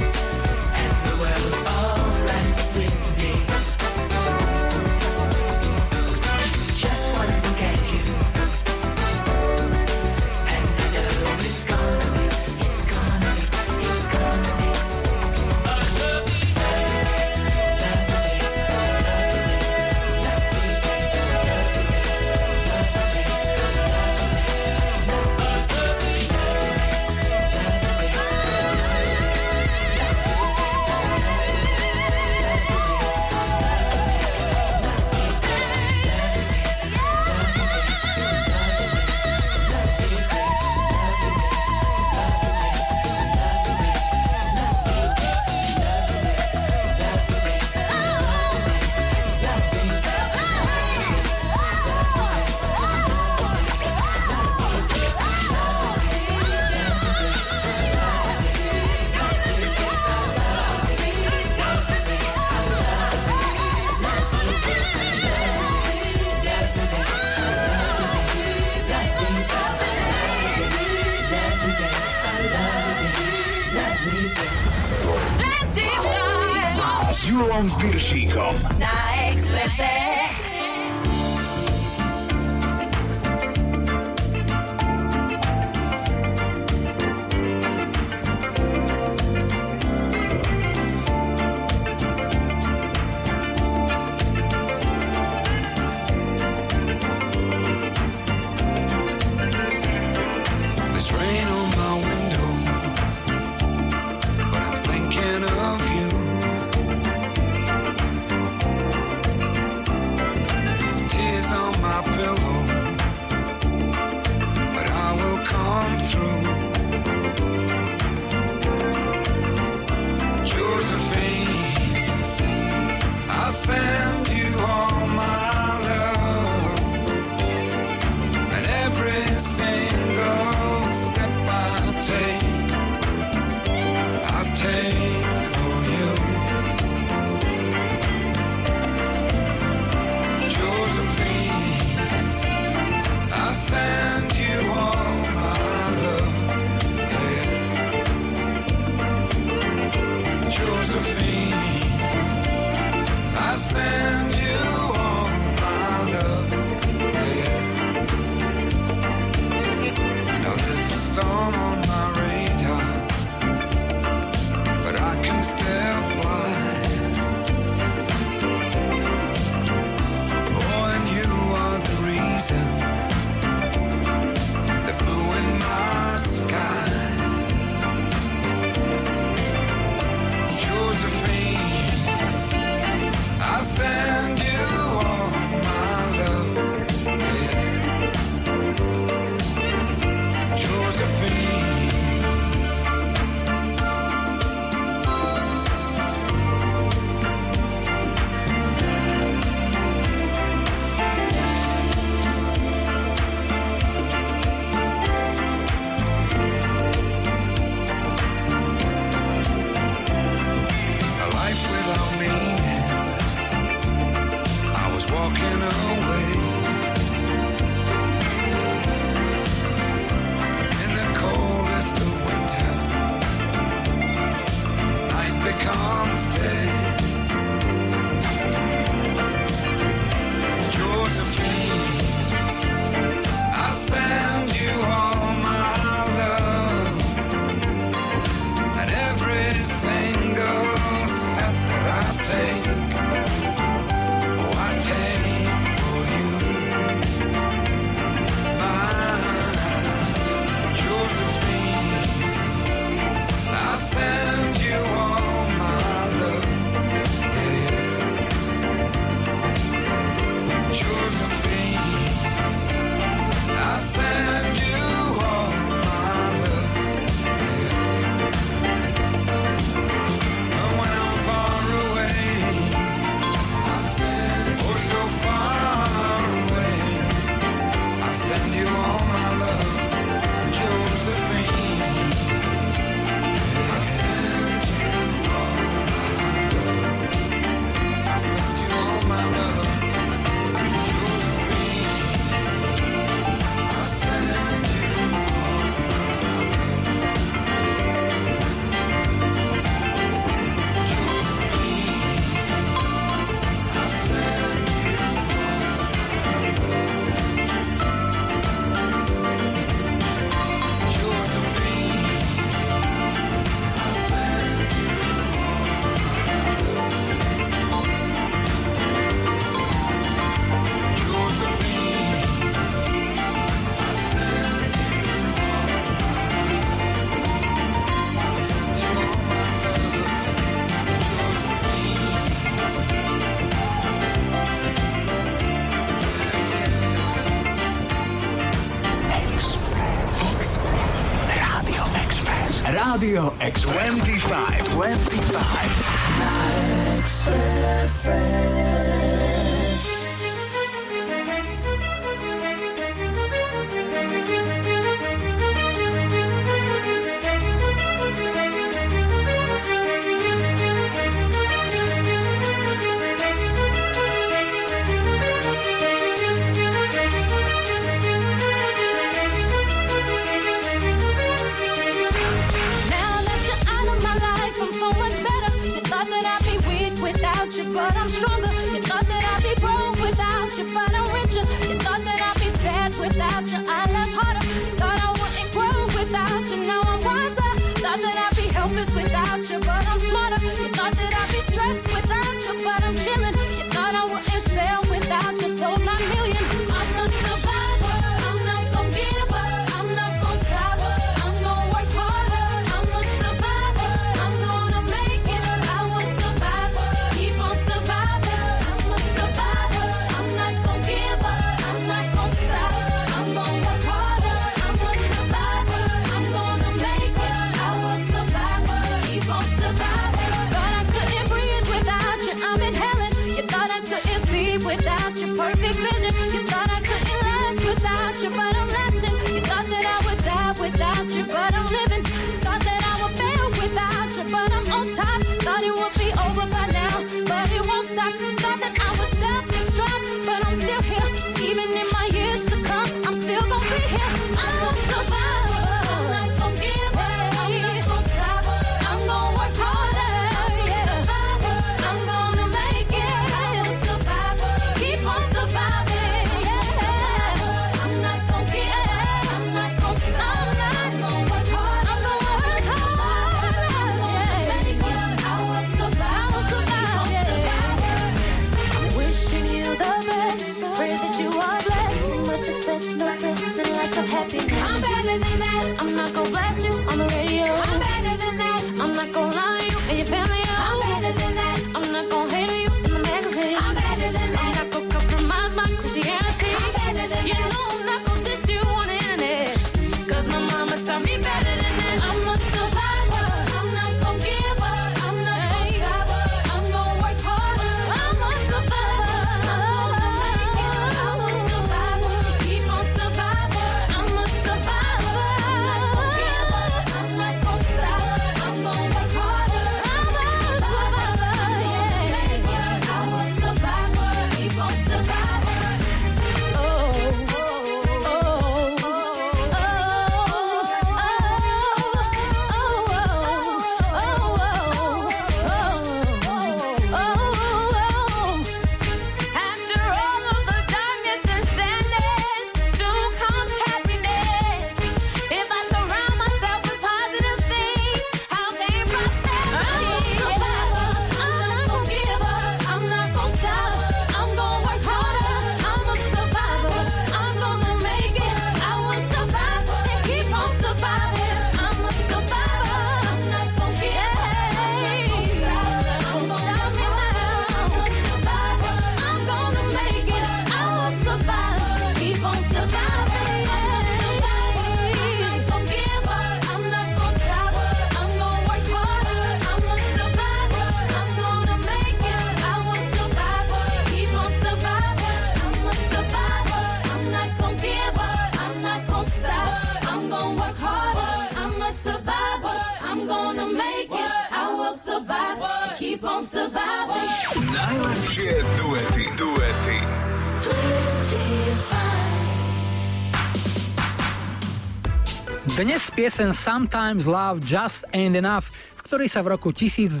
piesen Sometimes Love Just Ain't Enough, v ktorej sa v roku 1992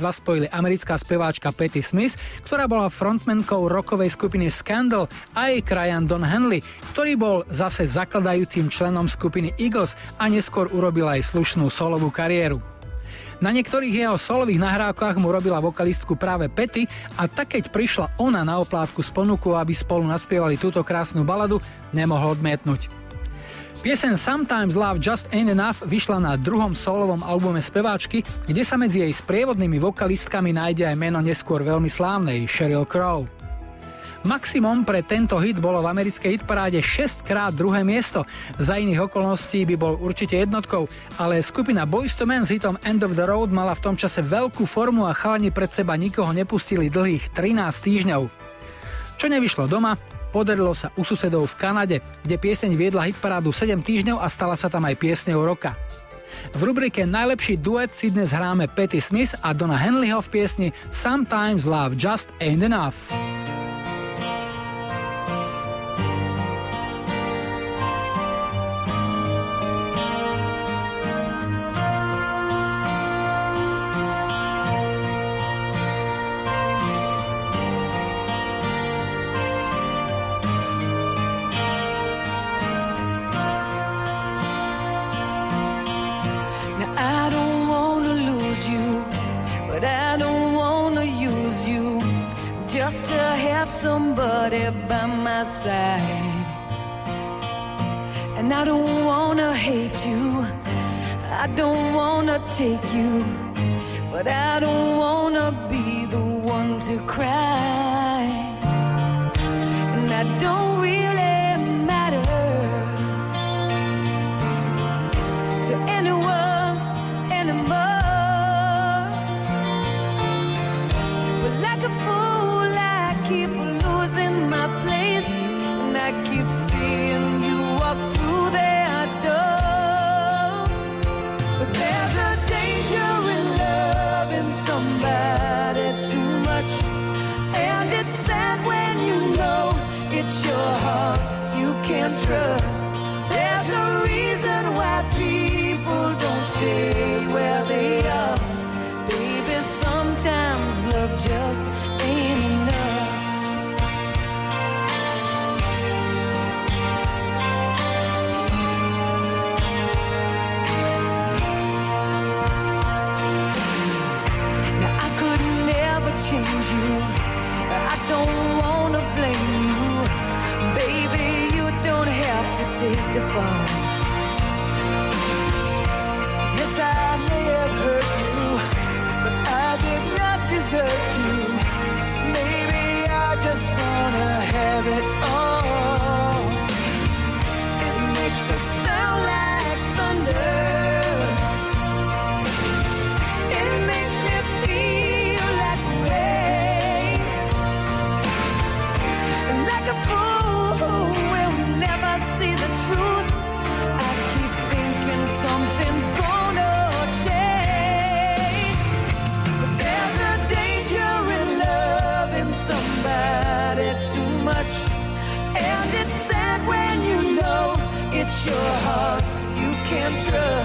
spojili americká speváčka Patti Smith, ktorá bola frontmankou rokovej skupiny Scandal a jej krajan Don Henley, ktorý bol zase zakladajúcim členom skupiny Eagles a neskôr urobil aj slušnú solovú kariéru. Na niektorých jeho solových nahrávkach mu robila vokalistku práve Petty, a tak keď prišla ona na oplátku s ponukou, aby spolu naspievali túto krásnu baladu, nemohol odmietnúť. Piesen Sometimes Love Just Ain't Enough vyšla na druhom solovom albume speváčky, kde sa medzi jej sprievodnými vokalistkami nájde aj meno neskôr veľmi slávnej Sheryl Crow. Maximum pre tento hit bolo v americkej hitparáde 6 krát druhé miesto. Za iných okolností by bol určite jednotkou, ale skupina Boys to Men s hitom End of the Road mala v tom čase veľkú formu a chalani pred seba nikoho nepustili dlhých 13 týždňov. Čo nevyšlo doma, podarilo sa u susedov v Kanade, kde pieseň viedla hitparádu 7 týždňov a stala sa tam aj piesňou roka. V rubrike Najlepší duet si dnes hráme Patty Smith a Donna Henleyho v piesni Sometimes Love Just Ain't Enough. Somebody by my side. And I don't wanna hate you, I don't wanna take you, but I don't wanna be the one to cry. And I don't really too much, and it's sad when you know it's your heart you can't trust. There's a reason why people don't stay where they are. Baby, sometimes love just take the fall. Yes, I may have hurt you, but I did not desert you. Maybe I just wanna have it your heart you can't trust.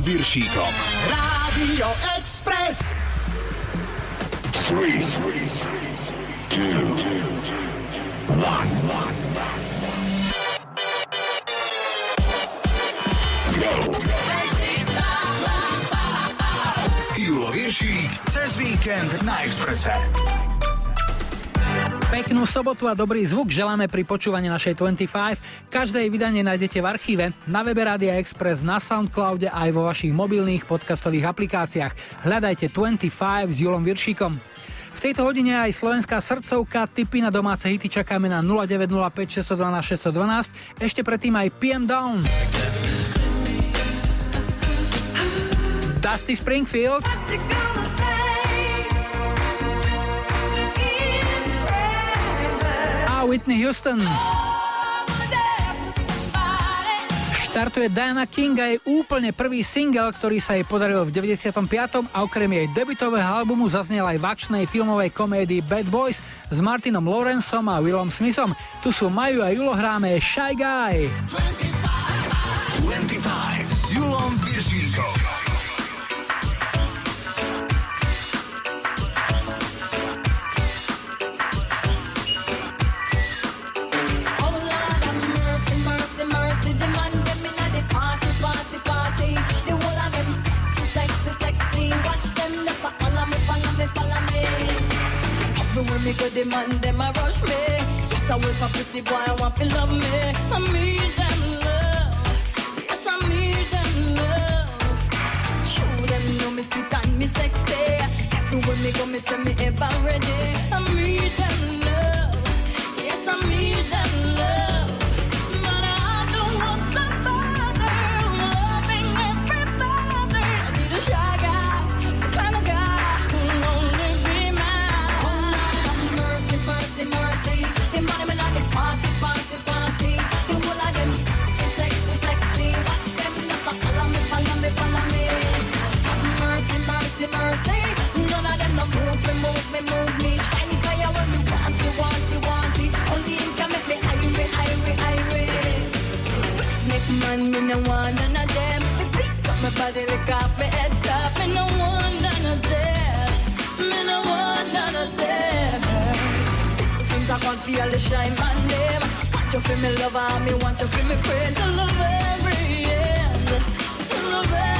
Milanom Viršíkom. Rádio Express. 3, 2, 1, 1. Go. Julo Viršík cez víkend na Expresse. Peknú sobotu a dobrý zvuk želáme pri počúvaní našej 25. Každé vydanie nájdete v archíve, na webe Rádia Express, na Soundcloude aj vo vašich mobilných podcastových aplikáciách. Hľadajte 25 s Julom Viršíkom. V tejto hodine aj slovenská srdcovka, tipy na domáce hity čakáme na 0905 612 612, ešte predtým aj PM Down. Dusty Springfield. A Whitney Houston. Oh. Štartuje Diana King a je úplne prvý single, ktorý sa jej podaril v 95. a okrem jej debutového albumu zaznel aj v akčnej filmovej komédii Bad Boys s Martinom Lawrenceom a Willom Smithom. Tu sú Maju a Julo hráme Shy Guy. 25, 25 s Julom Viržíkom. because the man them a rush me. Yes, I wait for pretty boy, I want to love me. I need them love. Yes, I need them love. Show them know me sweet and me sexy. Everywhere me go, me say me ever ready. I need them love. Yes, I need them. Me no want none of them. Pick up my body, lick up, my head top. Me no want none of them. Me no want none of them. Things I can't feel they shine my name. Want you feel me lover, me want you feel me friend. Till the very end. Till the very.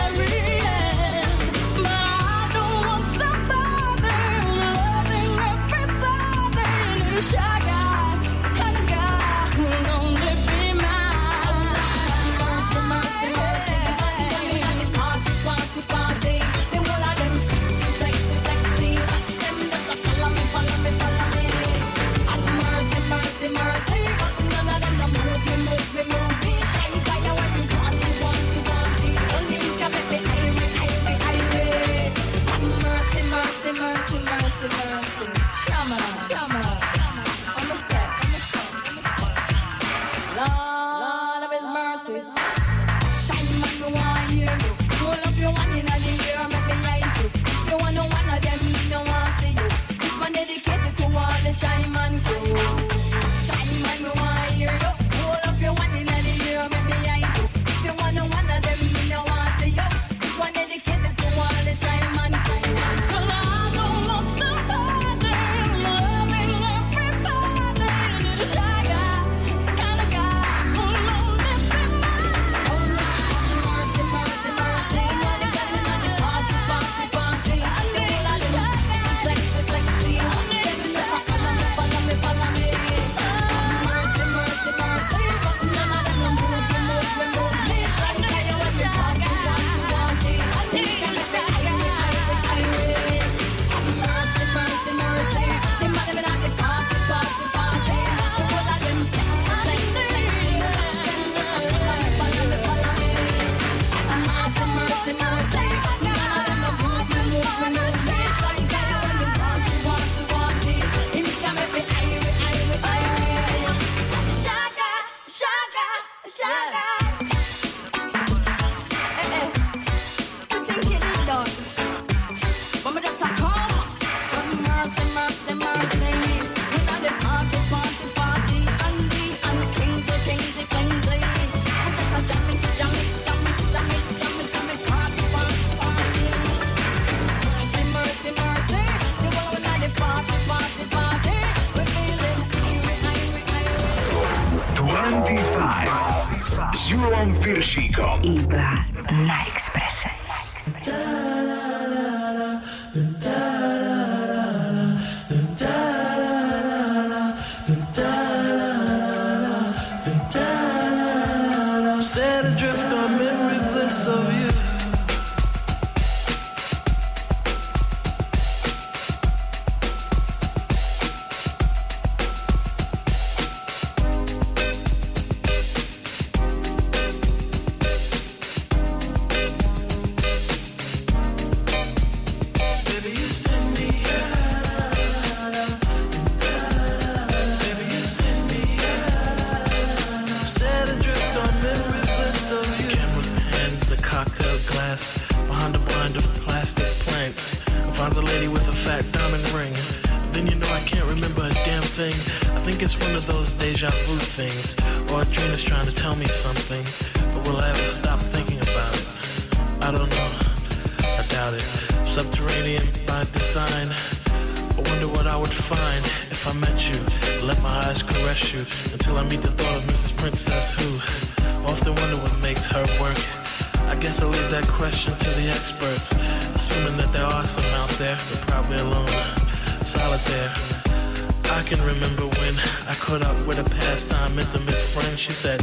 she said,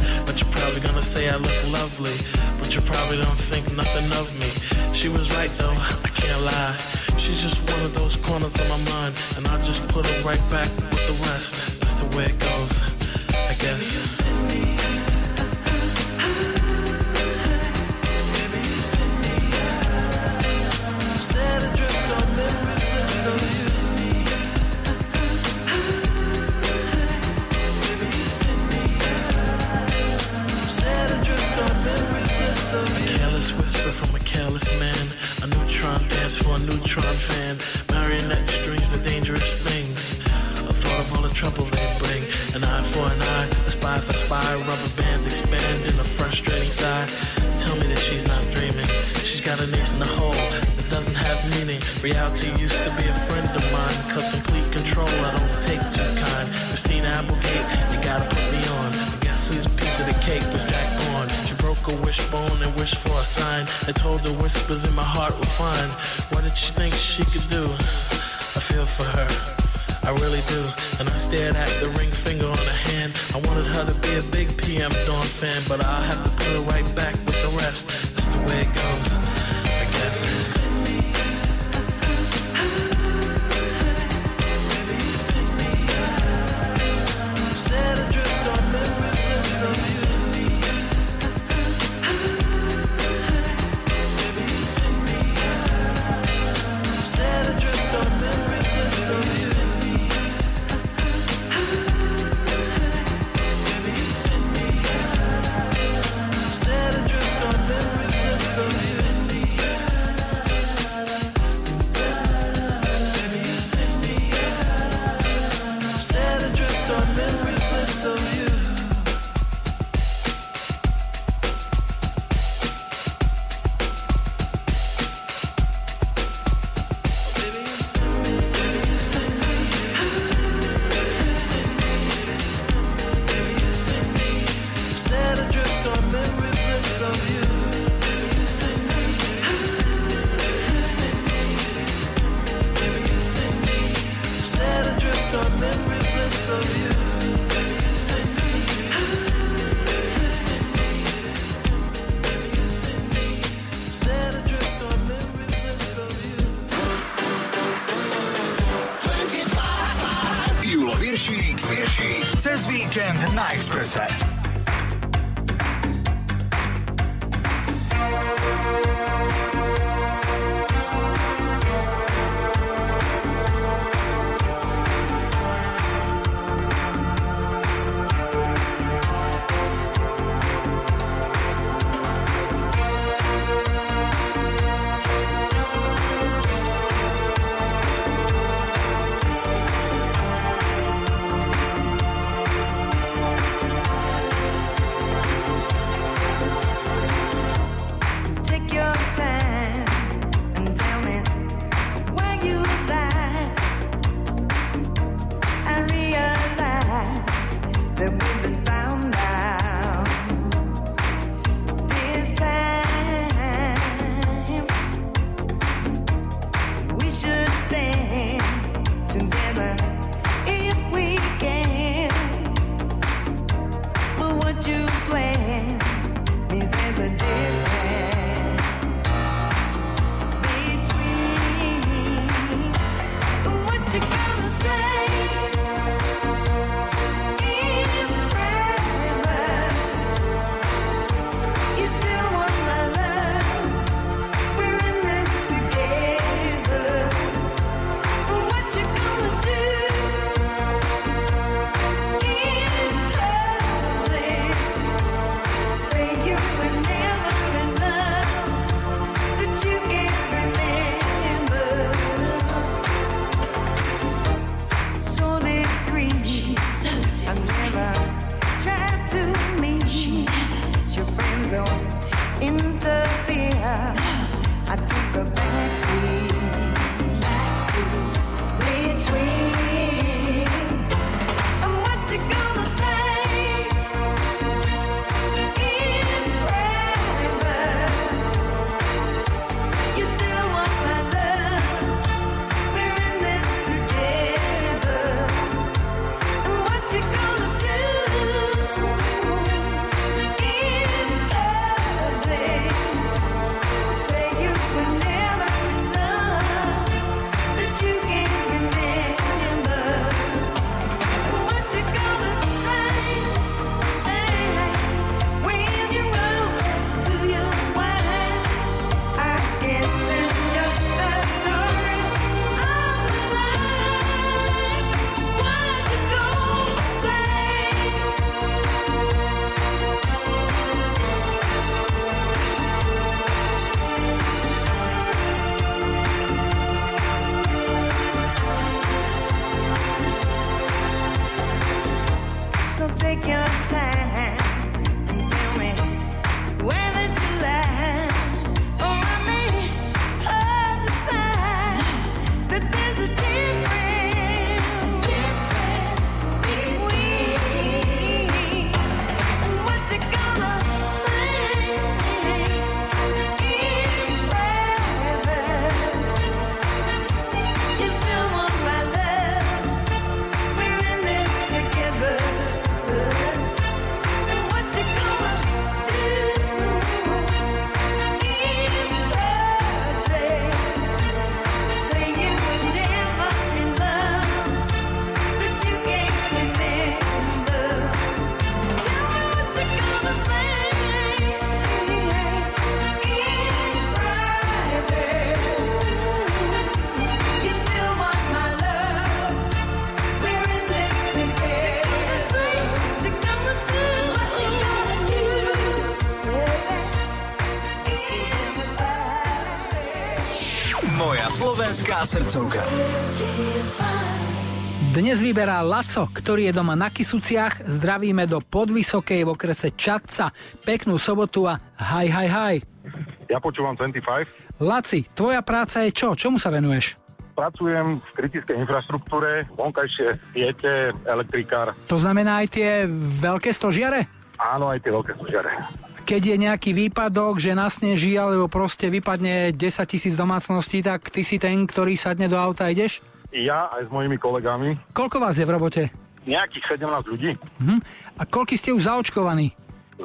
a wishbone and wish for a sign. I told the whispers in my heart were fine. What did she think she could do? I feel for her. I really do. And I stared at the ring finger on her hand. I wanted her to be a big PM Dawn fan, but I have to put her right back with the rest. That's the way it goes. Srdcovka. Dnes vyberá Laco, ktorý je doma na Kisuciach. Zdravíme do Podvysokej v okrese Čadca. Peknú sobotu a haj, haj, haj. Ja počúvam 25. Laci, tvoja práca je čo? Čomu sa venuješ? Pracujem v kritickej infraštruktúre, vonkajšie siete, elektrikár. To znamená aj tie veľké stožiare? Áno, aj tie veľké súžiare. Keď je nejaký výpadok, že nasneží alebo proste vypadne 10 tisíc domácností, tak ty si ten, ktorý sadne do auta a ideš? Ja aj s mojimi kolegami, Koľko vás je v robote? nejakých 17 ľudí. Mhm. A koľky ste už zaočkovaní?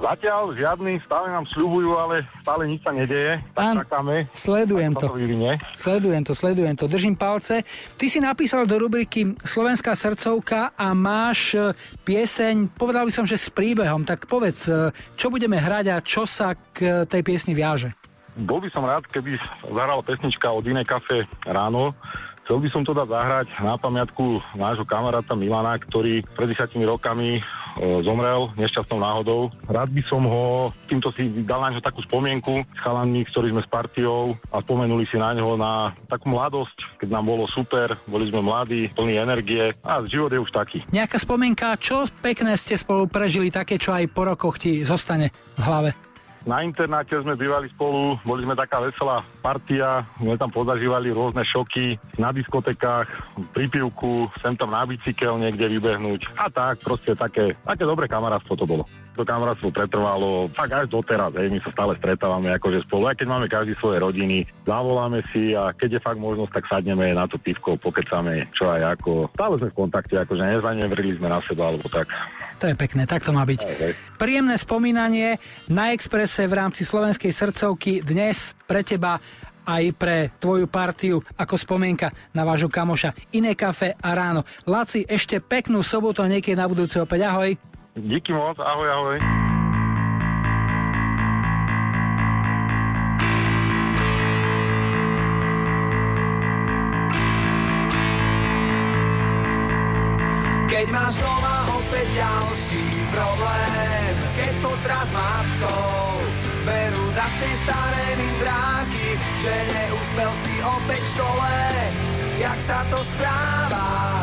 Zatiaľ žiadny, stále nám sľubujú, ale stále nič sa nedeje. Tak čakáme. Sledujem to. to. Sledujem to, sledujem to. Držím palce. Ty si napísal do rubriky Slovenská srdcovka a máš e, pieseň, povedal by som, že s príbehom. Tak povedz, e, čo budeme hrať a čo sa k e, tej piesni viaže? Bol by som rád, keby zahrala pesnička od inej kafe ráno. Chcel by som to dať zahrať na pamiatku nášho kamaráta Milana, ktorý pred 10 rokami e, zomrel nešťastnou náhodou. Rád by som ho, týmto si dal na takú spomienku s chalanmi, ktorí sme s partiou a spomenuli si na ňo na takú mladosť, keď nám bolo super, boli sme mladí, plní energie a život je už taký. Nejaká spomienka, čo pekné ste spolu prežili, také, čo aj po rokoch ti zostane v hlave? Na internáte sme bývali spolu, boli sme taká veselá partia, sme tam pozažívali rôzne šoky na diskotekách, pri pivku, sem tam na bicykel niekde vybehnúť a tak, proste také, také dobré kamarátstvo to bolo. To kamarátstvo pretrvalo tak až doteraz, hej, my sa stále stretávame akože spolu, aj keď máme každý svoje rodiny, zavoláme si a keď je fakt možnosť, tak sadneme na to pivko, pokecame čo aj ako. Stále sme v kontakte, akože nezanevrili sme na seba alebo tak. To je pekné, tak to má byť. Hej, hej. Príjemné spomínanie na Exprese v rámci slovenskej srdcovky dnes pre teba aj pre tvoju partiu ako spomienka na vášho kamoša Iné kafe a ráno. Laci, ešte peknú sobotu a niekedy na budúce opäť. Ahoj. Díky moc, ahoj, ahoj. Keď máš doma opäť ďalší problém Keď fotra s matkou Berú za tie staré mindráky Že neúspel si opäť v škole Jak sa to správaš?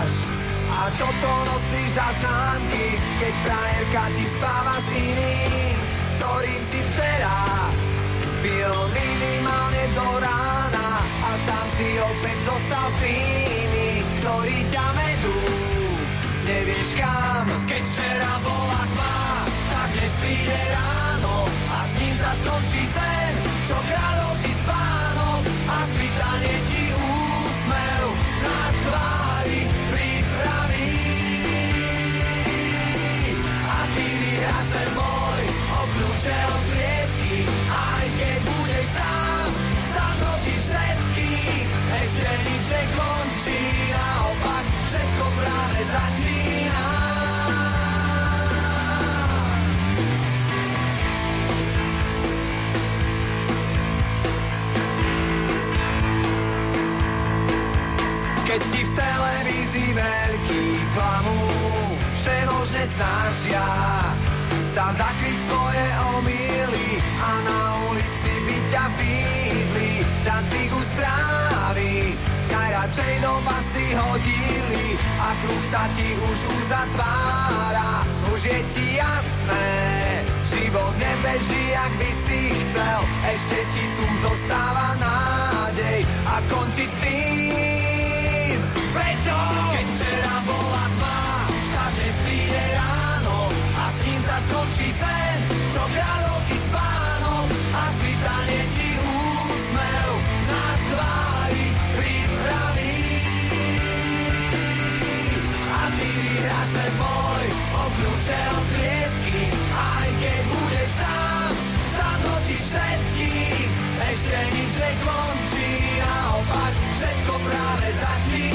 A čo to nosíš za známky Keď frajerka ti spáva s iným S ktorým si včera Pil minimálne do rána A sám si opäť zostal s tými Ktorí ťa vedú. Nevieš kam. Keď včera bola tma, tak dnes príde ráno A s ním sa vyhráš ten boj o kľúče od klietky Aj keď budeš sám, sám proti všetkým Ešte nič nekončí, naopak všetko práve začína. Keď ti v televízii veľký klamú, všemožne snažia sa zakryť svoje omily a na ulici by ťa fízli za cigu strávy. Najrad radšej doma si hodili a kruh sa ti už uzatvára. Už je ti jasné, život nebeží, jak by si chcel. Ešte ti tu zostáva nádej a končiť s tým. Prečo? Keď včera bola skončí sen, čo kráľov ti spánok a svitanie ti úsmev na tvári pripraví. A ty vyhráš ten boj o kľúče od klietky, aj keď budeš sám, zamnotíš všetkým. Ešte nič nekončí, naopak všetko práve začína.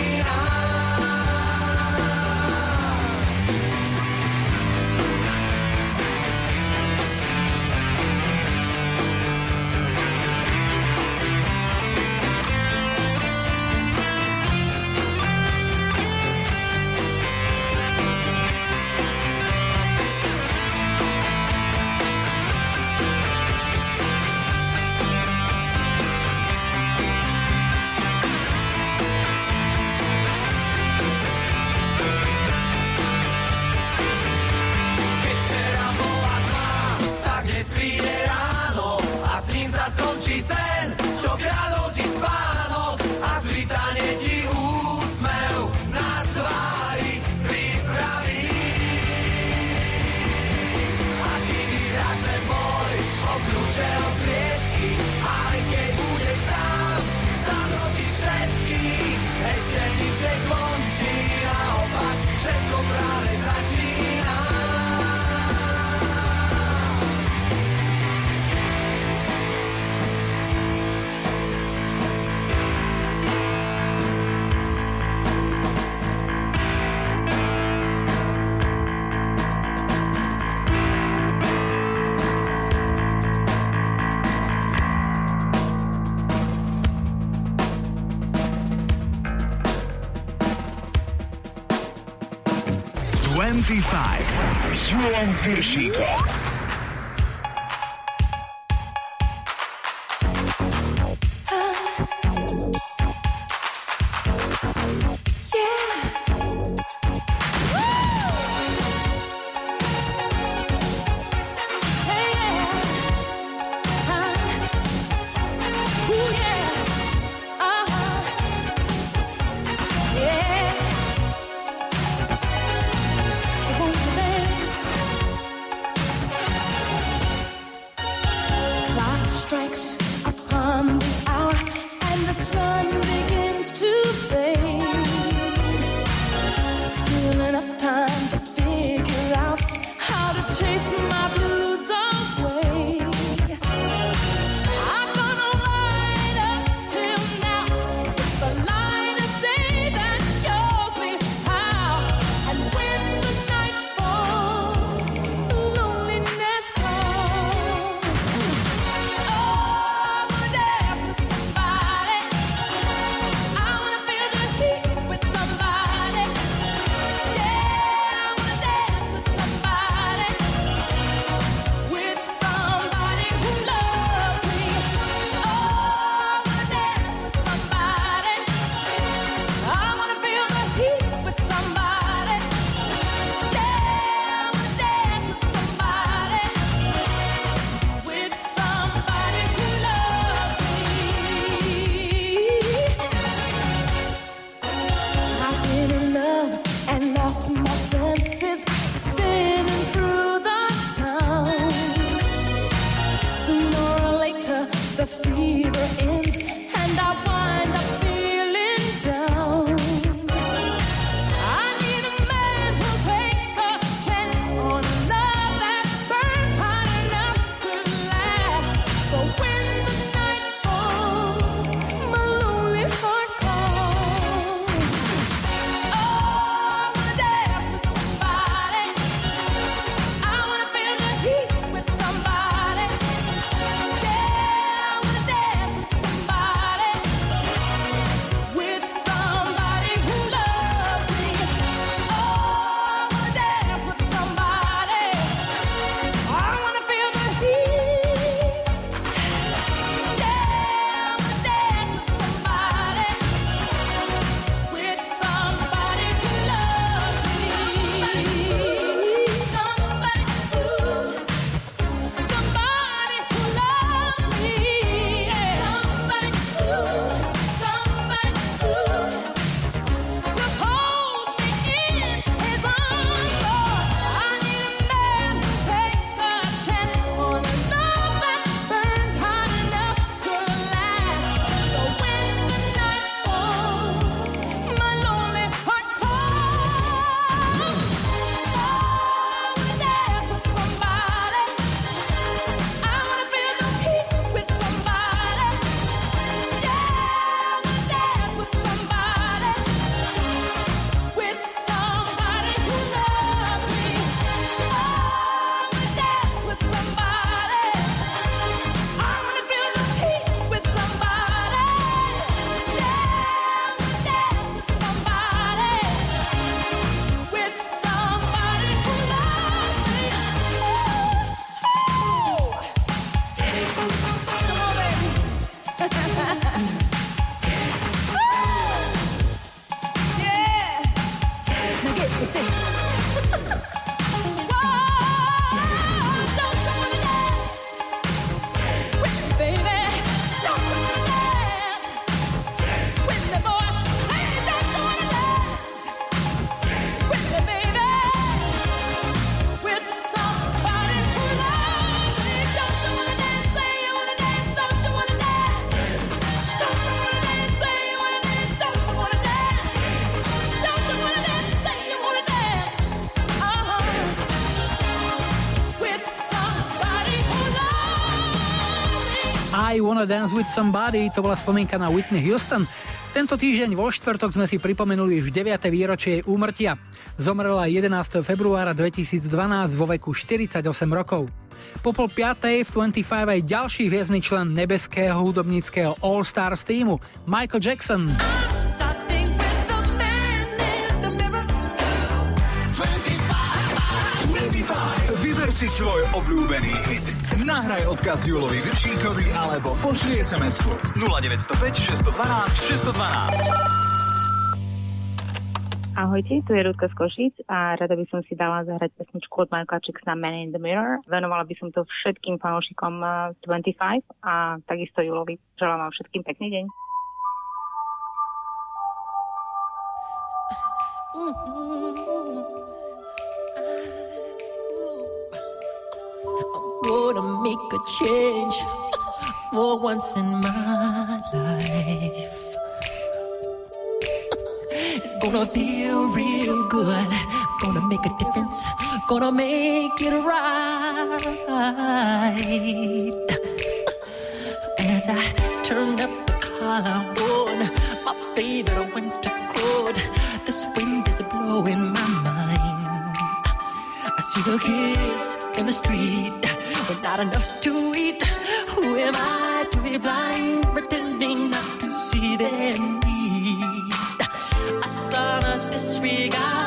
65. Johan Persiekamp. Dance With Somebody, to bola spomienka na Whitney Houston. Tento týždeň vo štvrtok sme si pripomenuli už 9. výročie jej úmrtia. Zomrela 11. februára 2012 vo veku 48 rokov. Po pol piatej v 25 aj ďalší hviezdny člen nebeského hudobníckého All-Stars týmu, Michael Jackson. Svoj obľúbený hit. Nahraj odkaz Julovi Viršíkovi alebo pošli SMS-ku 0905 612 612. Ahojte, tu je Rudka z Košic a rada by som si dala zahrať pesničku od Michaela Jacksona Man in the Mirror. Venovala by som to všetkým fanúšikom eh, 25 a takisto Julovi. Želám vám všetkým pekný deň. Gonna make a change for once in my life. It's gonna feel real good. Gonna make a difference. Gonna make it right. As I turn up the collar on my favorite winter coat, this wind is blowing my. I see the kids in the street with not enough to eat. Who am I to be blind, pretending not to see their need? A son's disregard,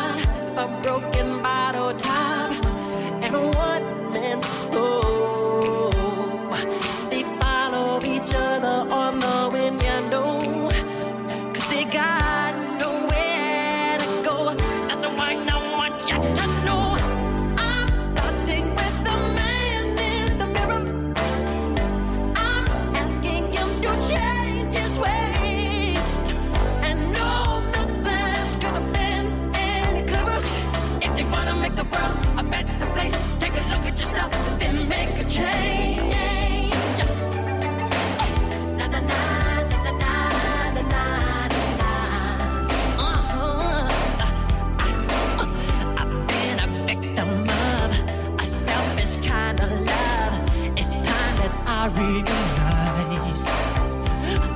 Realize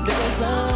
there's a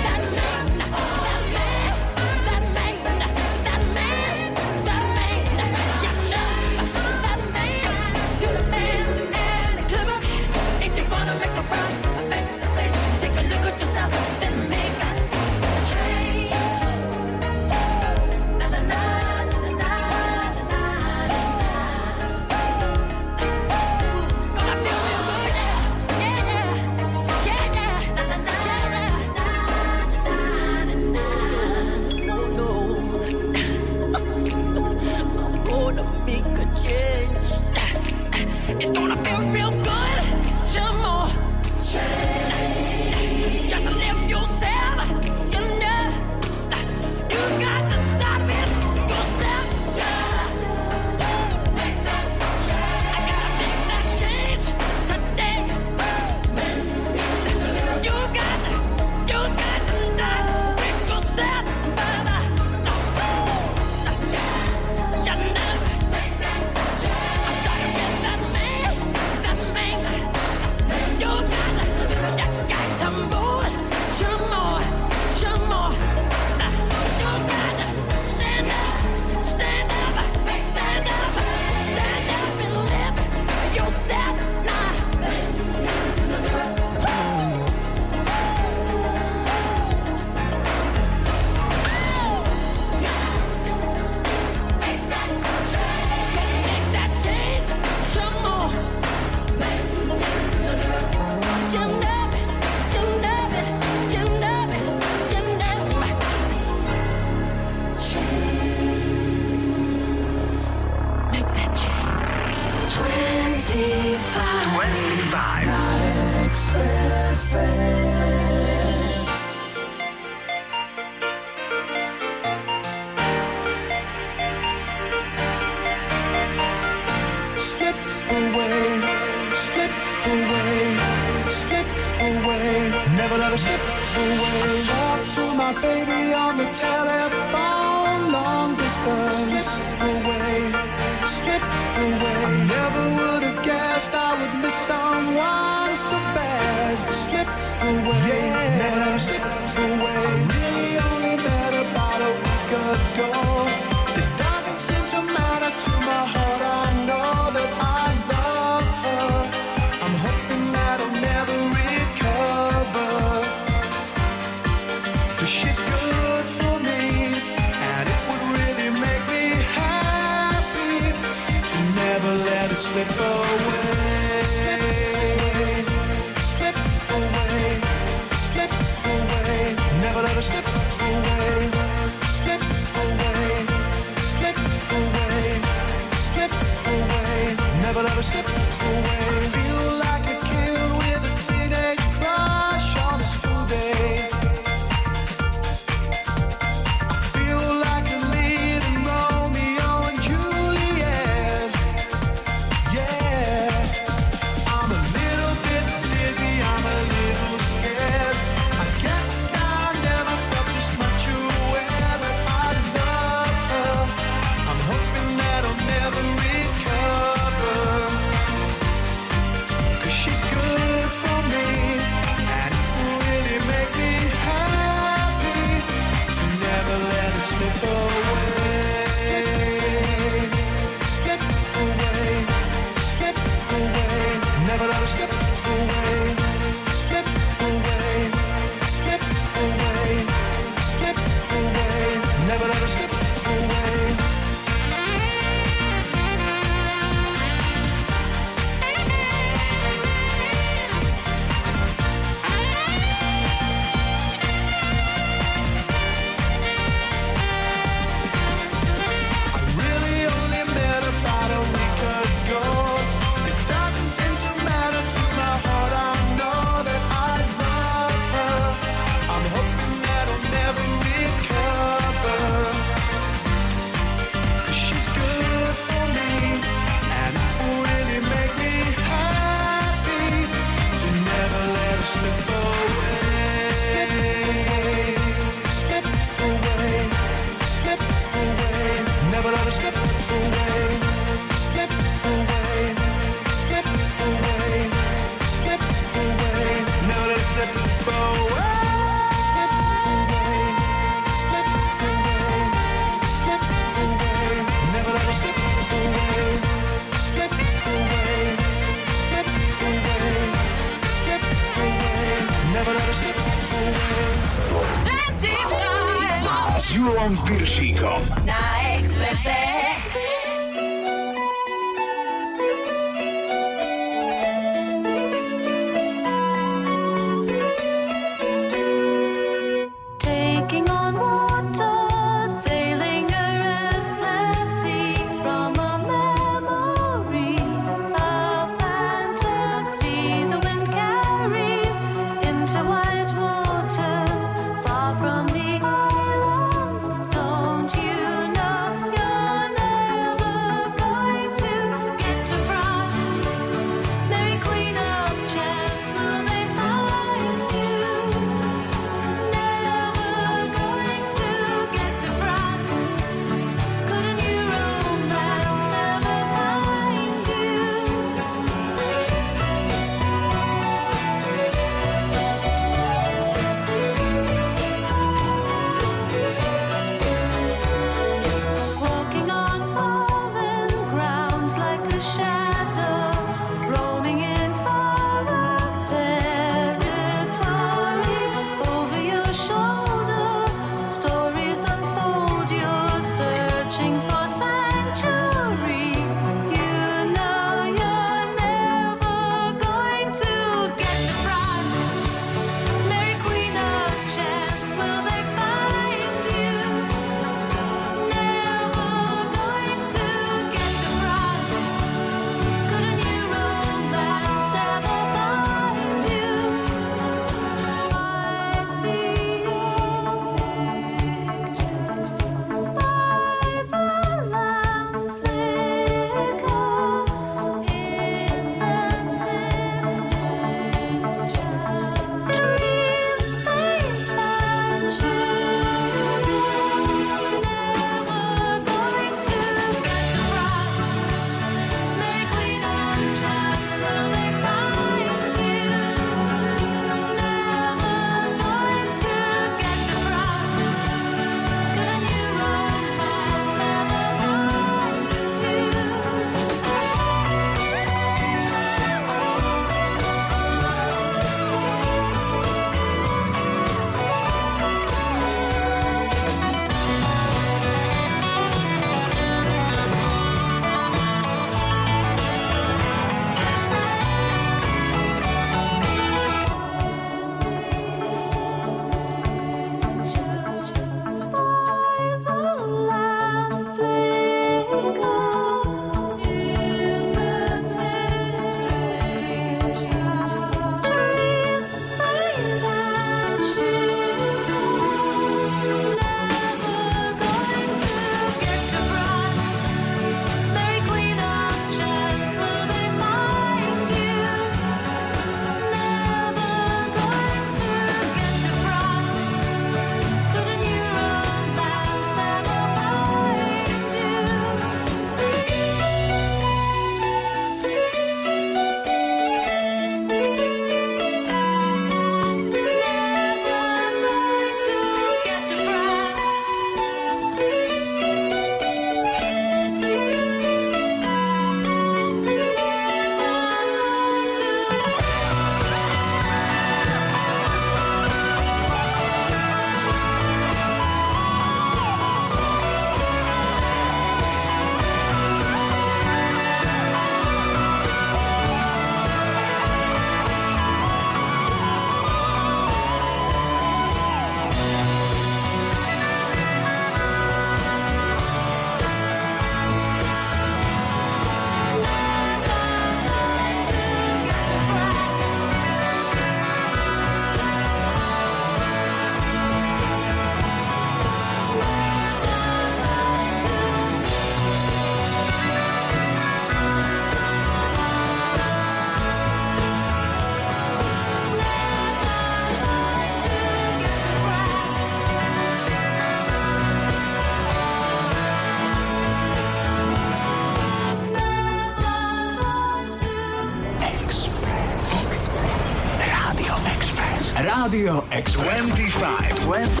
Radio X25.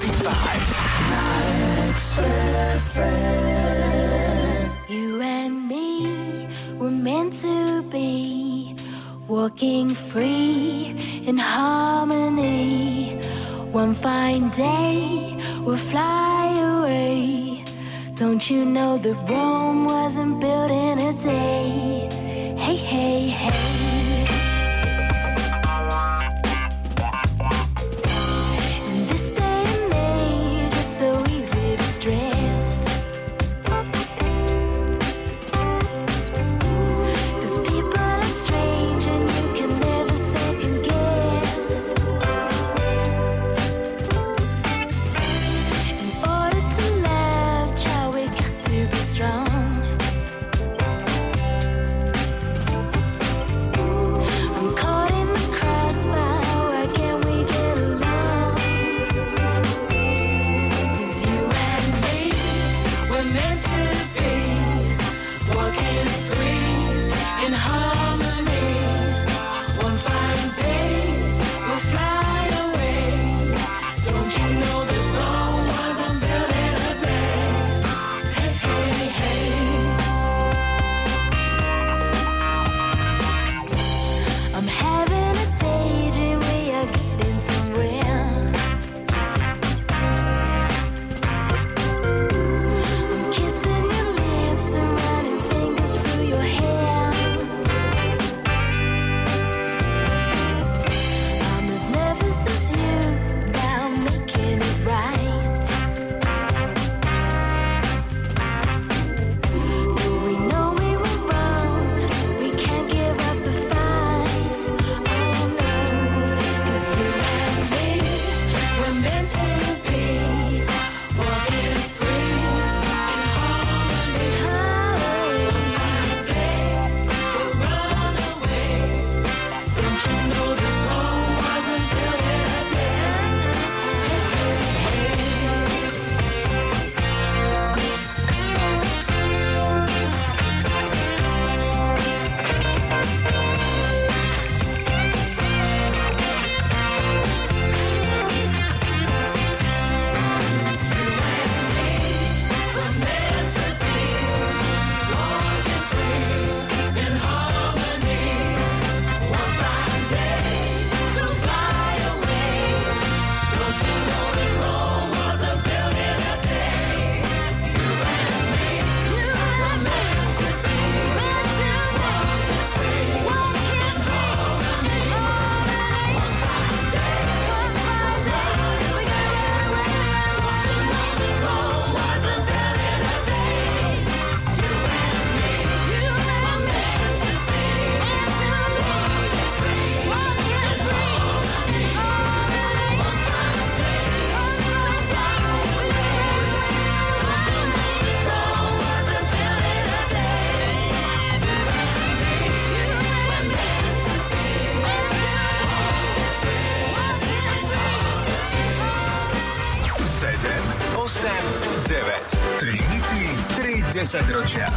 Desaťročia.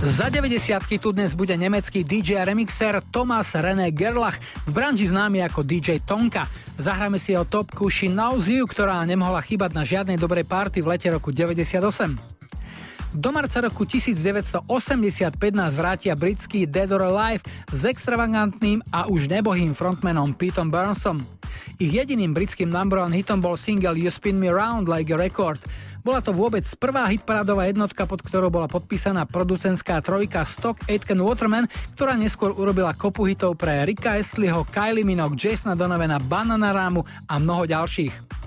25. Za 90 tu dnes bude nemecký DJ a remixer Thomas René Gerlach, v branži známy ako DJ Tonka. Zahráme si jeho topku She Knows You, ktorá nemohla chýbať na žiadnej dobrej party v lete roku 98. Do marca roku 1985 nás vrátia britský Dead or Alive s extravagantným a už nebohým frontmanom Petom Burnsom. Ich jediným britským number one hitom bol single You Spin Me Round Like a Record. Bola to vôbec prvá hitparádová jednotka, pod ktorou bola podpísaná producentská trojka Stock Aitken Waterman, ktorá neskôr urobila kopu hitov pre Ricka Astleyho, Kylie Minogue, Jasona Donovana, Bananaramu a mnoho ďalších.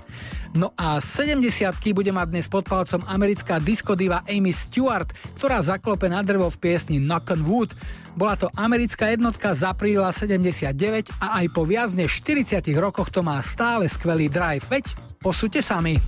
No a 70 bude mať dnes pod palcom americká diskodiva Amy Stewart, ktorá zaklope na drvo v piesni Knock on Wood. Bola to americká jednotka z apríla 79 a aj po viac než 40 rokoch to má stále skvelý drive, veď posúďte sami.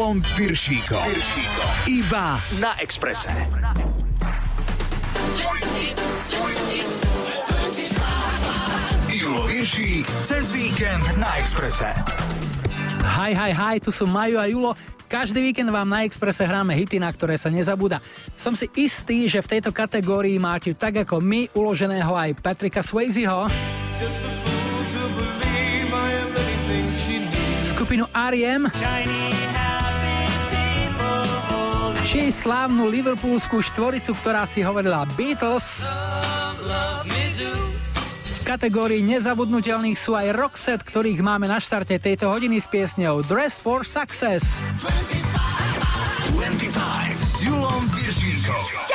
S Julom Piršíkom. Iba na Exprese. Julo Viršík cez víkend na Exprese. Hi, hi, hi, tu sú Maju a Julo. Každý víkend vám na Exprese hráme hity, na ktoré sa nezabúda. Som si istý, že v tejto kategórii máte tak ako my uloženého aj Patricka Swayzeho, skupinu R.E.M., či slávnu liverpoolskú štvoricu, ktorá si hovorila Beatles. V kategórii nezabudnutelných sú aj Roxette, ktorých máme na štarte tejto hodiny s piesňou Dress for Success. 25 s Julom Viršíkom.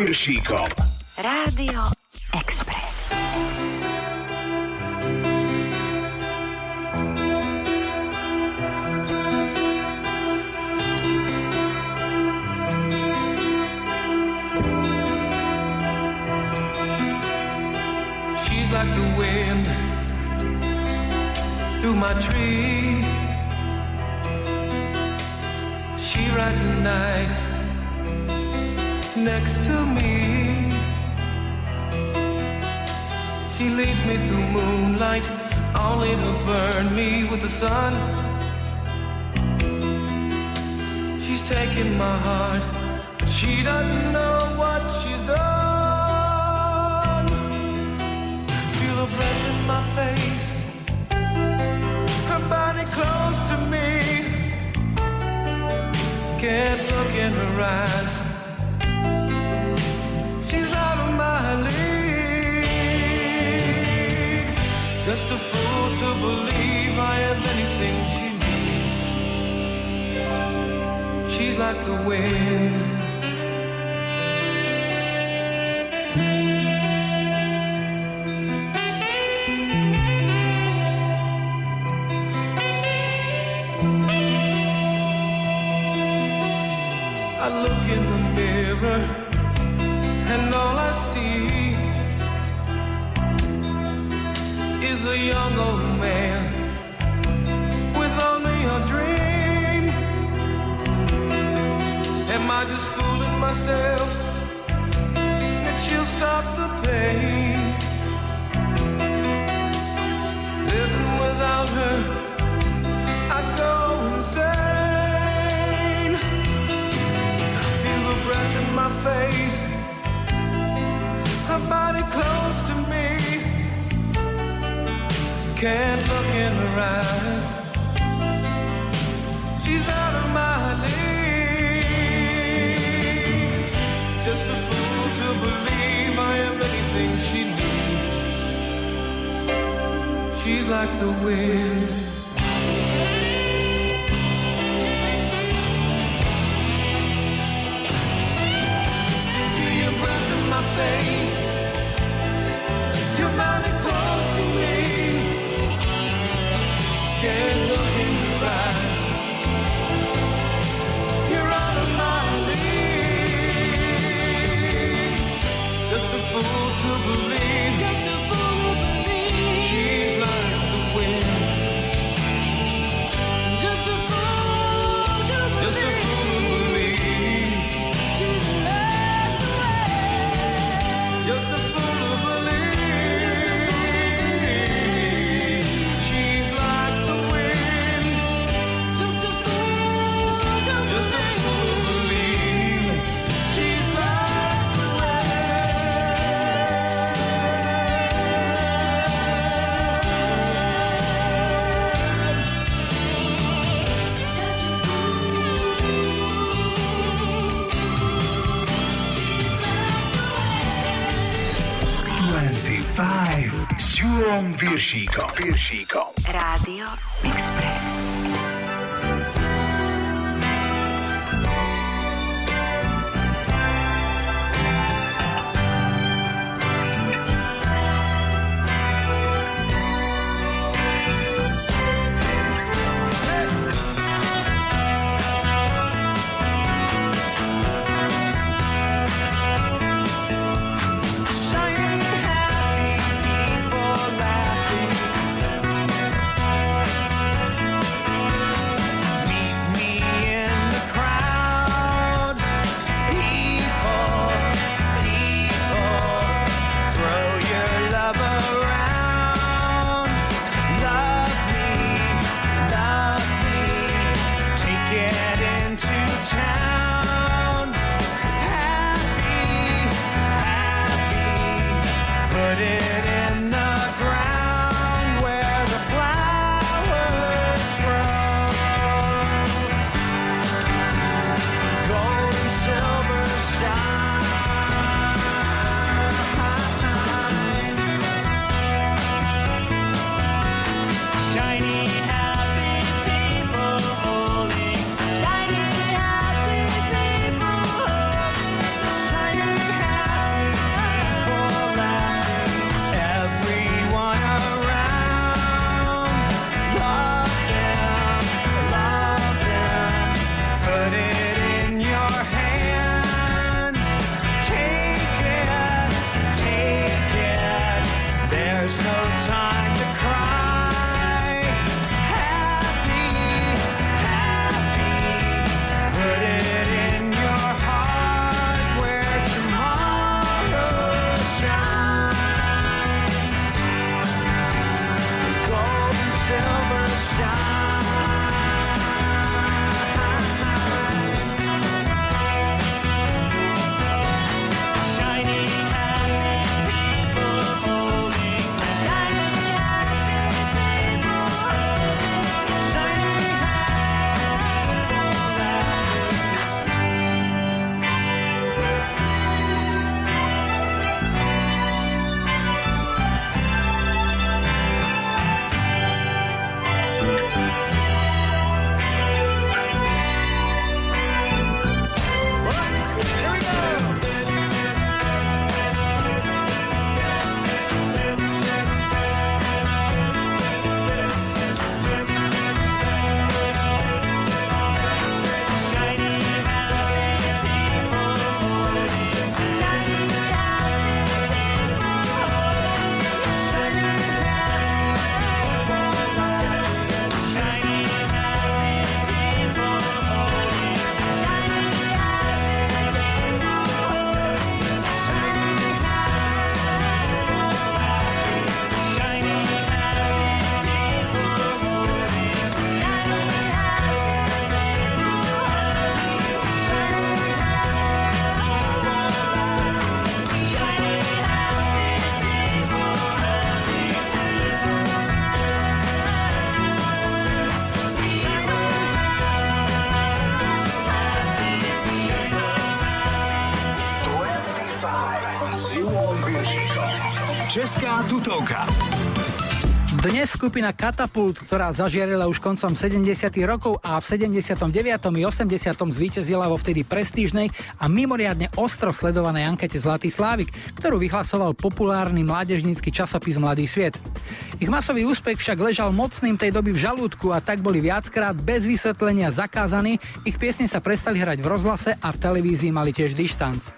Piršíkom. Rádio Julom Piršíkom. Česká tutovka. Dnes skupina Katapult, ktorá zažiarila už koncom 70. rokov a v 79. i 80. zvíťazila vo vtedy prestížnej a mimoriadne ostro sledovanej ankete Zlatý Slávik, ktorú vyhlasoval populárny mládežnícky časopis Mladý sviet. Ich masový úspech však ležal mocným tej doby v žalúdku a tak boli viackrát bez vysvetlenia zakázaní, ich piesne sa prestali hrať v rozhlase a v televízii mali tiež dištanc.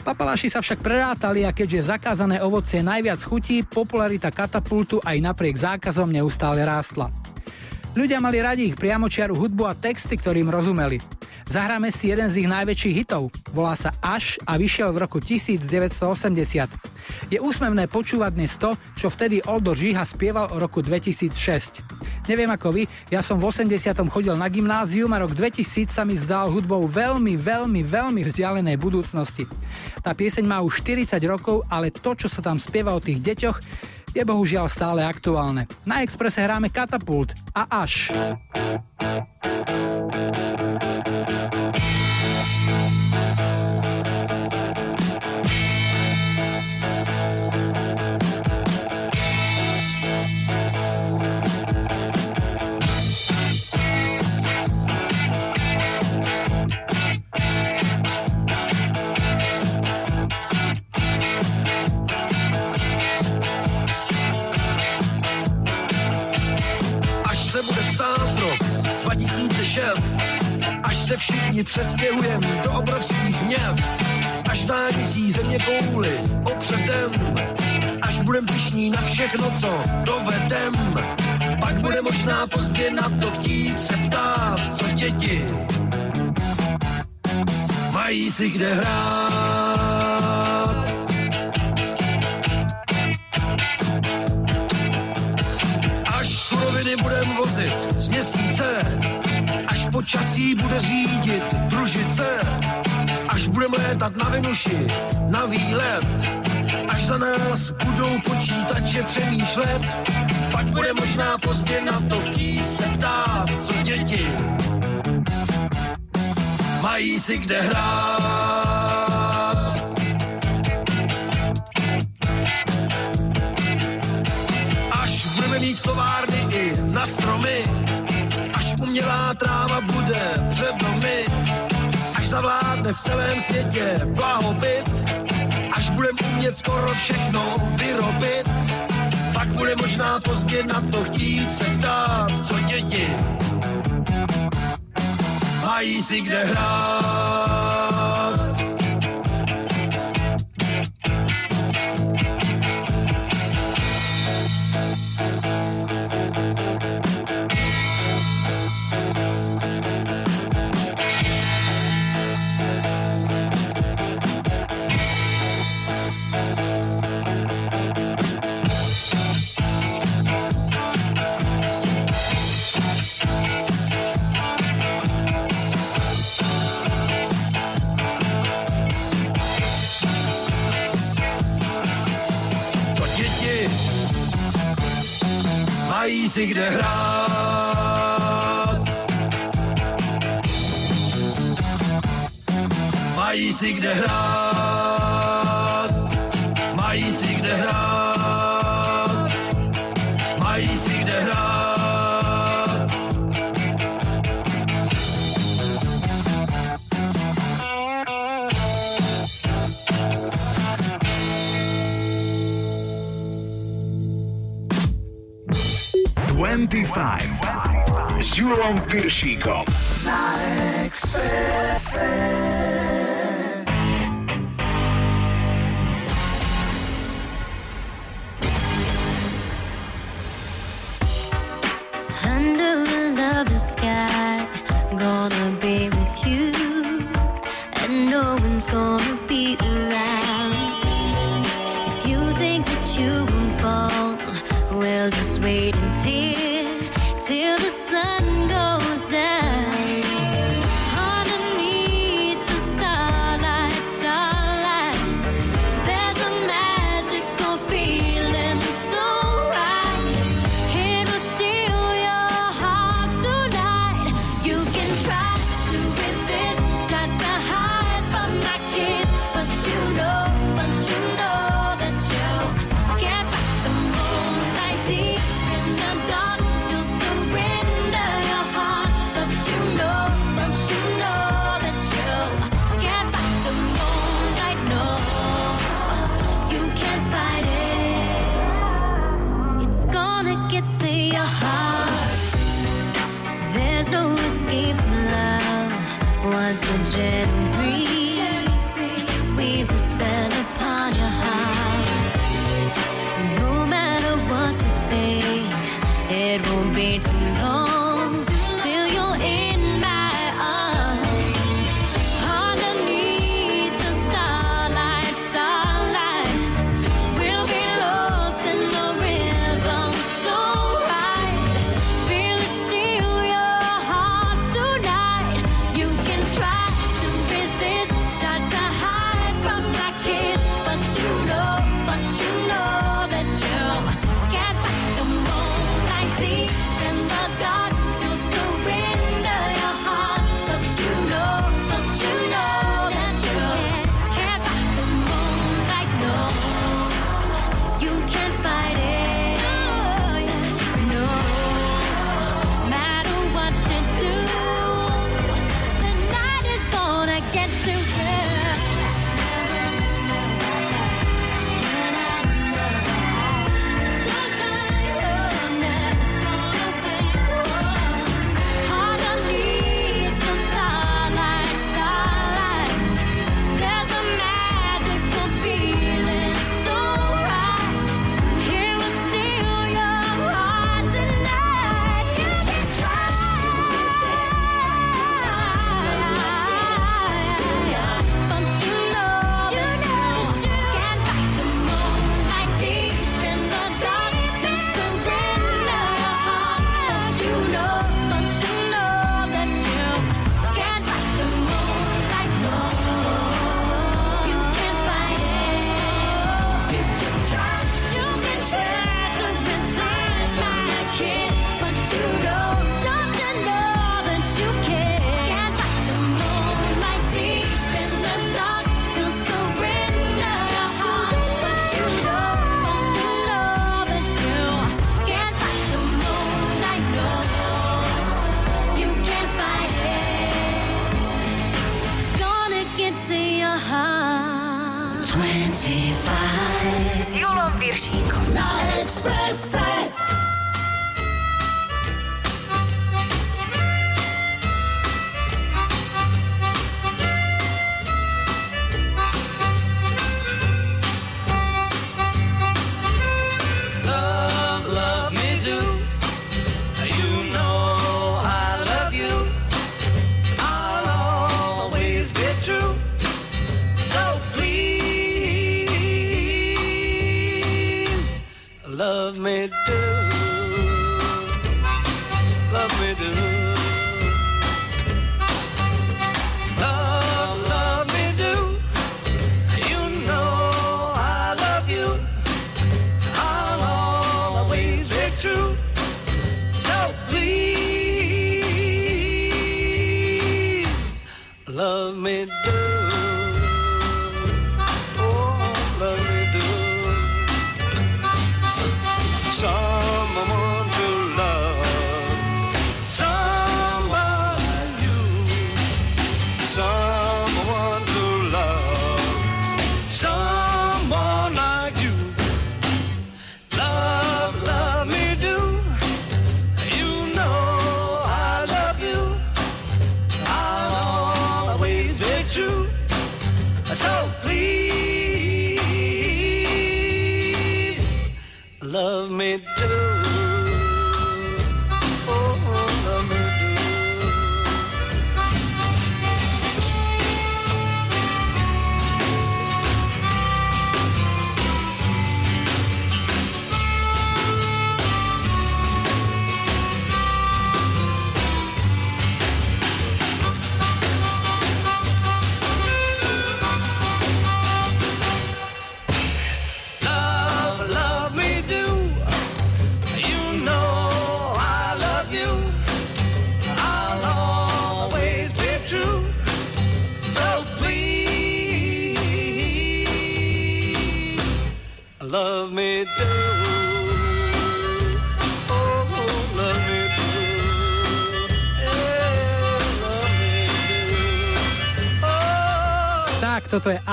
Papaláši sa však prerátali a keďže zakázané ovocie najviac chutí, popularita katapultu aj napriek zákazom neustále rástla. Ľudia mali radi ich priamočiaru hudbu a texty, ktorým rozumeli. Zahráme si jeden z ich najväčších hitov. Volá sa Až a vyšiel v roku 1980. Je úsmevné počúvať dnes to, čo vtedy Oldo Žíha spieval o roku 2006. Neviem ako vy, ja som v 80. chodil na gymnázium a rok 2000 sa mi zdal hudbou veľmi, veľmi, veľmi vzdialenej budúcnosti. Tá pieseň má už 40 rokov, ale to, čo sa tam spieva o tých deťoch, je bohužiaľ stále aktuálne. Na Exprese hráme Katapult a až. až se všichni přestěhujem do obrovských měst, až dálnicí země kouli opředem, až budem pišní na všechno, co dovedem, pak bude možná pozdě na to chtít se ptát, co děti mají si kde hrát. Počasí bude řídit družice, až budeme létat na Venuši, na výlet, až za nás budou počítače přemýšlet, pak bude možná pozdě na to chtít se ptát, co děti mají si kde hrát. až budeme mít továrny i na stromy, až umělá tráva v celém světě blahobyt, až budeme umět skoro všechno vyrobit, pak bude možná pozdě na to chtít se ptát, co děti mají si kde hrát. Si kde hrát. Mají si kde hrát. S Julom Piršíkom. Na Expresse. Under a lover's sky,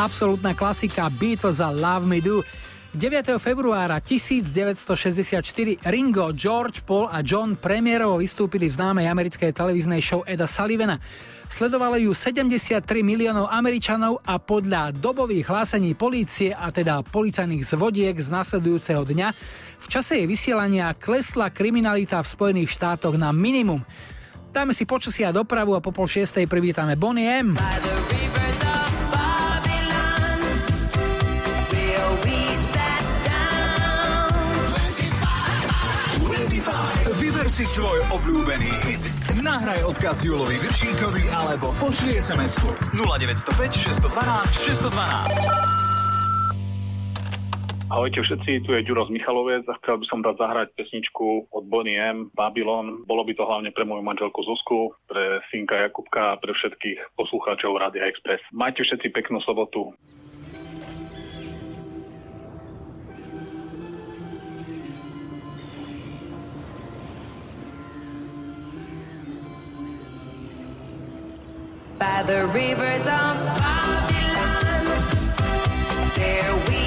absolútna klasika Beatles a Love Me Do. 9. februára 1964 Ringo, George, Paul a John premiérovo vystúpili v známej americkej televíznej show Eda Sullivana. Sledovalo ju 73 miliónov Američanov a podľa dobových hlásení polície a teda policajných zvodiek z nasledujúceho dňa v čase jej vysielania klesla kriminalita v Spojených štátoch na minimum. Dáme si počasie a dopravu a po pol šiestej privítame Bonnie M. Vyber si svoj obľúbený hit. Nahraj odkaz Julovi Viršíkovi alebo pošli SMS-ku 0905 612 612. Ahojte všetci, tu je Ďuro z Michalovec a chcel by som dať zahrať pesničku od Bonnie M. Babylon. Bolo by to hlavne pre moju manželku Zuzku, pre synka Jakubka a pre všetkých poslucháčov Rádia Express. Majte všetci peknú sobotu. By the rivers of Babylon, there we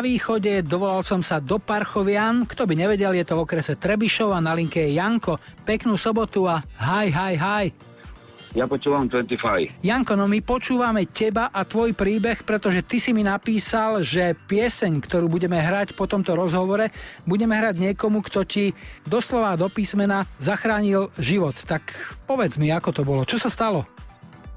Na východe, dovolal som sa do Parchovian. Kto by nevedel, je to v okrese Trebišov a na linke je Janko. Peknú sobotu a haj, haj, haj. Ja počúvam 25. Janko, no my počúvame teba a tvoj príbeh, pretože ty si mi napísal, že pieseň, ktorú budeme hrať po tomto rozhovore, budeme hrať niekomu, kto ti doslova do písmena zachránil život. Tak povedz mi, ako to bolo. Čo sa stalo?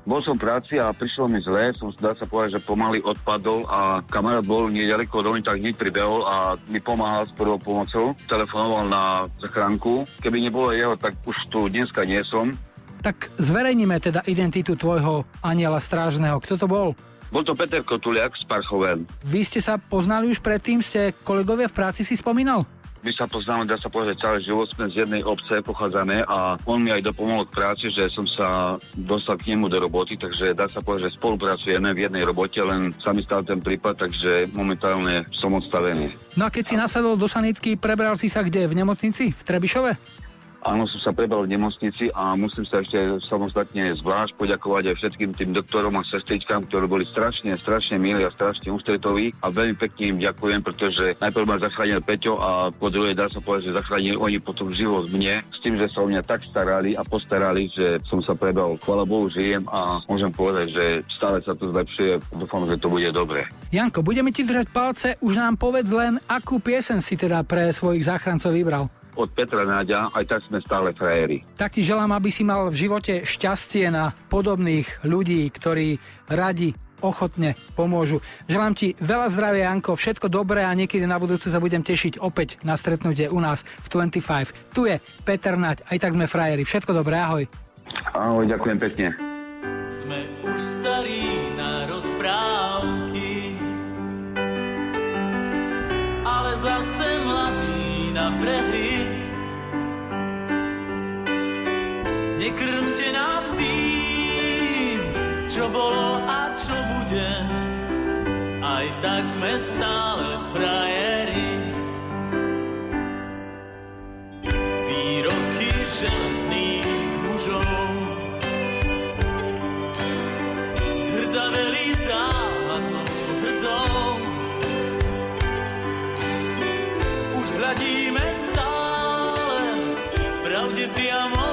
Bol som v práci a prišlo mi zle, som dá sa povedať, že pomaly odpadol a kamarát bol nedaleko do mňa, tak hneď pribehol a mi pomáhal s prvou pomocou. Telefonoval na zachránku. Keby nebolo jeho, tak už tu dneska nie som. Tak zverejnime teda identitu tvojho aniela strážneho. Kto to bol? Bol to Peter Kotuliak z Parchoven. Vy ste sa poznali už predtým? Ste kolegovia v práci si spomínal? My sa poznáme, dá sa povedať, celý život sme z jednej obce pochádzame a on mi aj dopomohol k práci, že som sa dostal k nemu do roboty, takže dá sa povedať, že spolupracujeme v jednej robote, len sa mi stal ten prípad, takže momentálne som odstavený. No a keď si nasadol do sanitky, prebral si sa kde? V nemocnici? V Trebišove? Áno, som sa prebral v nemocnici a musím sa ešte samostatne zvlášť poďakovať aj všetkým tým doktorom a sestričkám, ktorí boli strašne, strašne milí a strašne ústretoví a veľmi pekne im ďakujem, pretože najprv ma zachránil Peťo a po druhé dá sa povedať, že zachránili oni potom život mne s tým, že sa o mňa tak starali a postarali, že som sa prebral. Chvala Bohu, žijem a môžem povedať, že stále sa to zlepšuje. Dúfam, že to bude dobre. Janko, budeme ti držať palce, už nám povedz len, akú piesen si teda pre svojich záchrancov vybral. Od Petra Náďa, aj tak sme stále frajeri. Tak ti želám, aby si mal v živote šťastie na podobných ľudí, ktorí radi ochotne pomôžu. Želám ti veľa zdravia, Janko, všetko dobré a niekedy na budúce sa budem tešiť opäť na stretnutie u nás v 25. Tu je Peter Naď, aj tak sme frajeri. Všetko dobré, ahoj. Ahoj, ďakujem pekne. Sme už starí na rozprávky, ale zase mladí na prehry. Nekrmte nás tým, čo bolo a čo bude, aj tak sme stále frajeri. Výroky železných mužov zhrdzaveli záhadnou hľadíme stále pravde priamo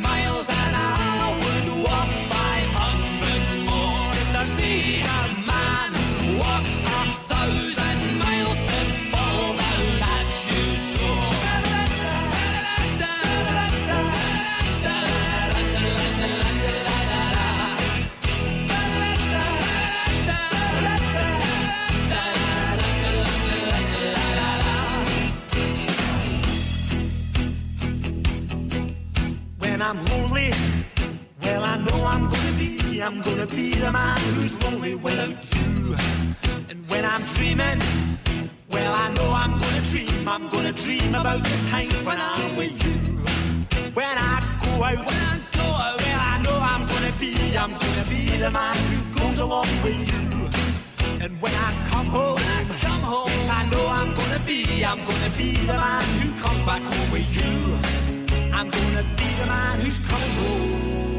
I'm gonna be the man who's lonely without you. And when I'm dreaming, well, I know I'm gonna dream, I'm gonna dream about the time when I'm with you. When I go out, when I go out, well, I know I'm gonna be, I'm gonna be the man who goes along with you. And when I come home, I come home, yes, I know I'm gonna be, I'm gonna be the man who comes back home with you. I'm gonna be the man who's coming home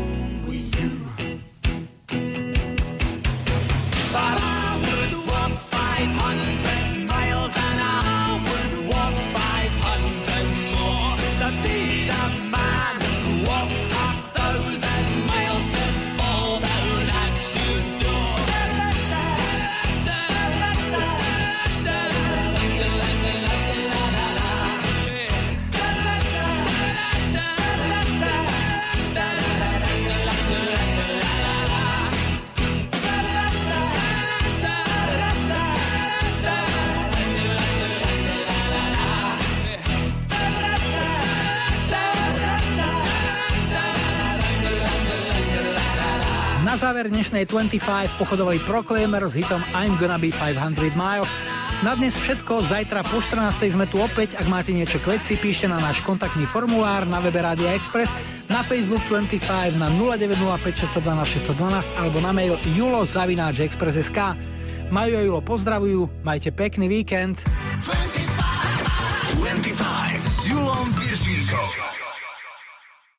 záver dnešnej 25 pochodovali Proclaimer s hitom I'm Gonna Be 500 Miles. Na dnes všetko, zajtra po 14. sme tu opäť, ak máte niečo k veci, píšte na náš kontaktný formulár na webe Radia Express, na Facebook 25, na 0905 612 612 alebo na mail julo.express.sk. Majú a Julo pozdravujú, majte pekný víkend. 25 s Julom Viršíkom.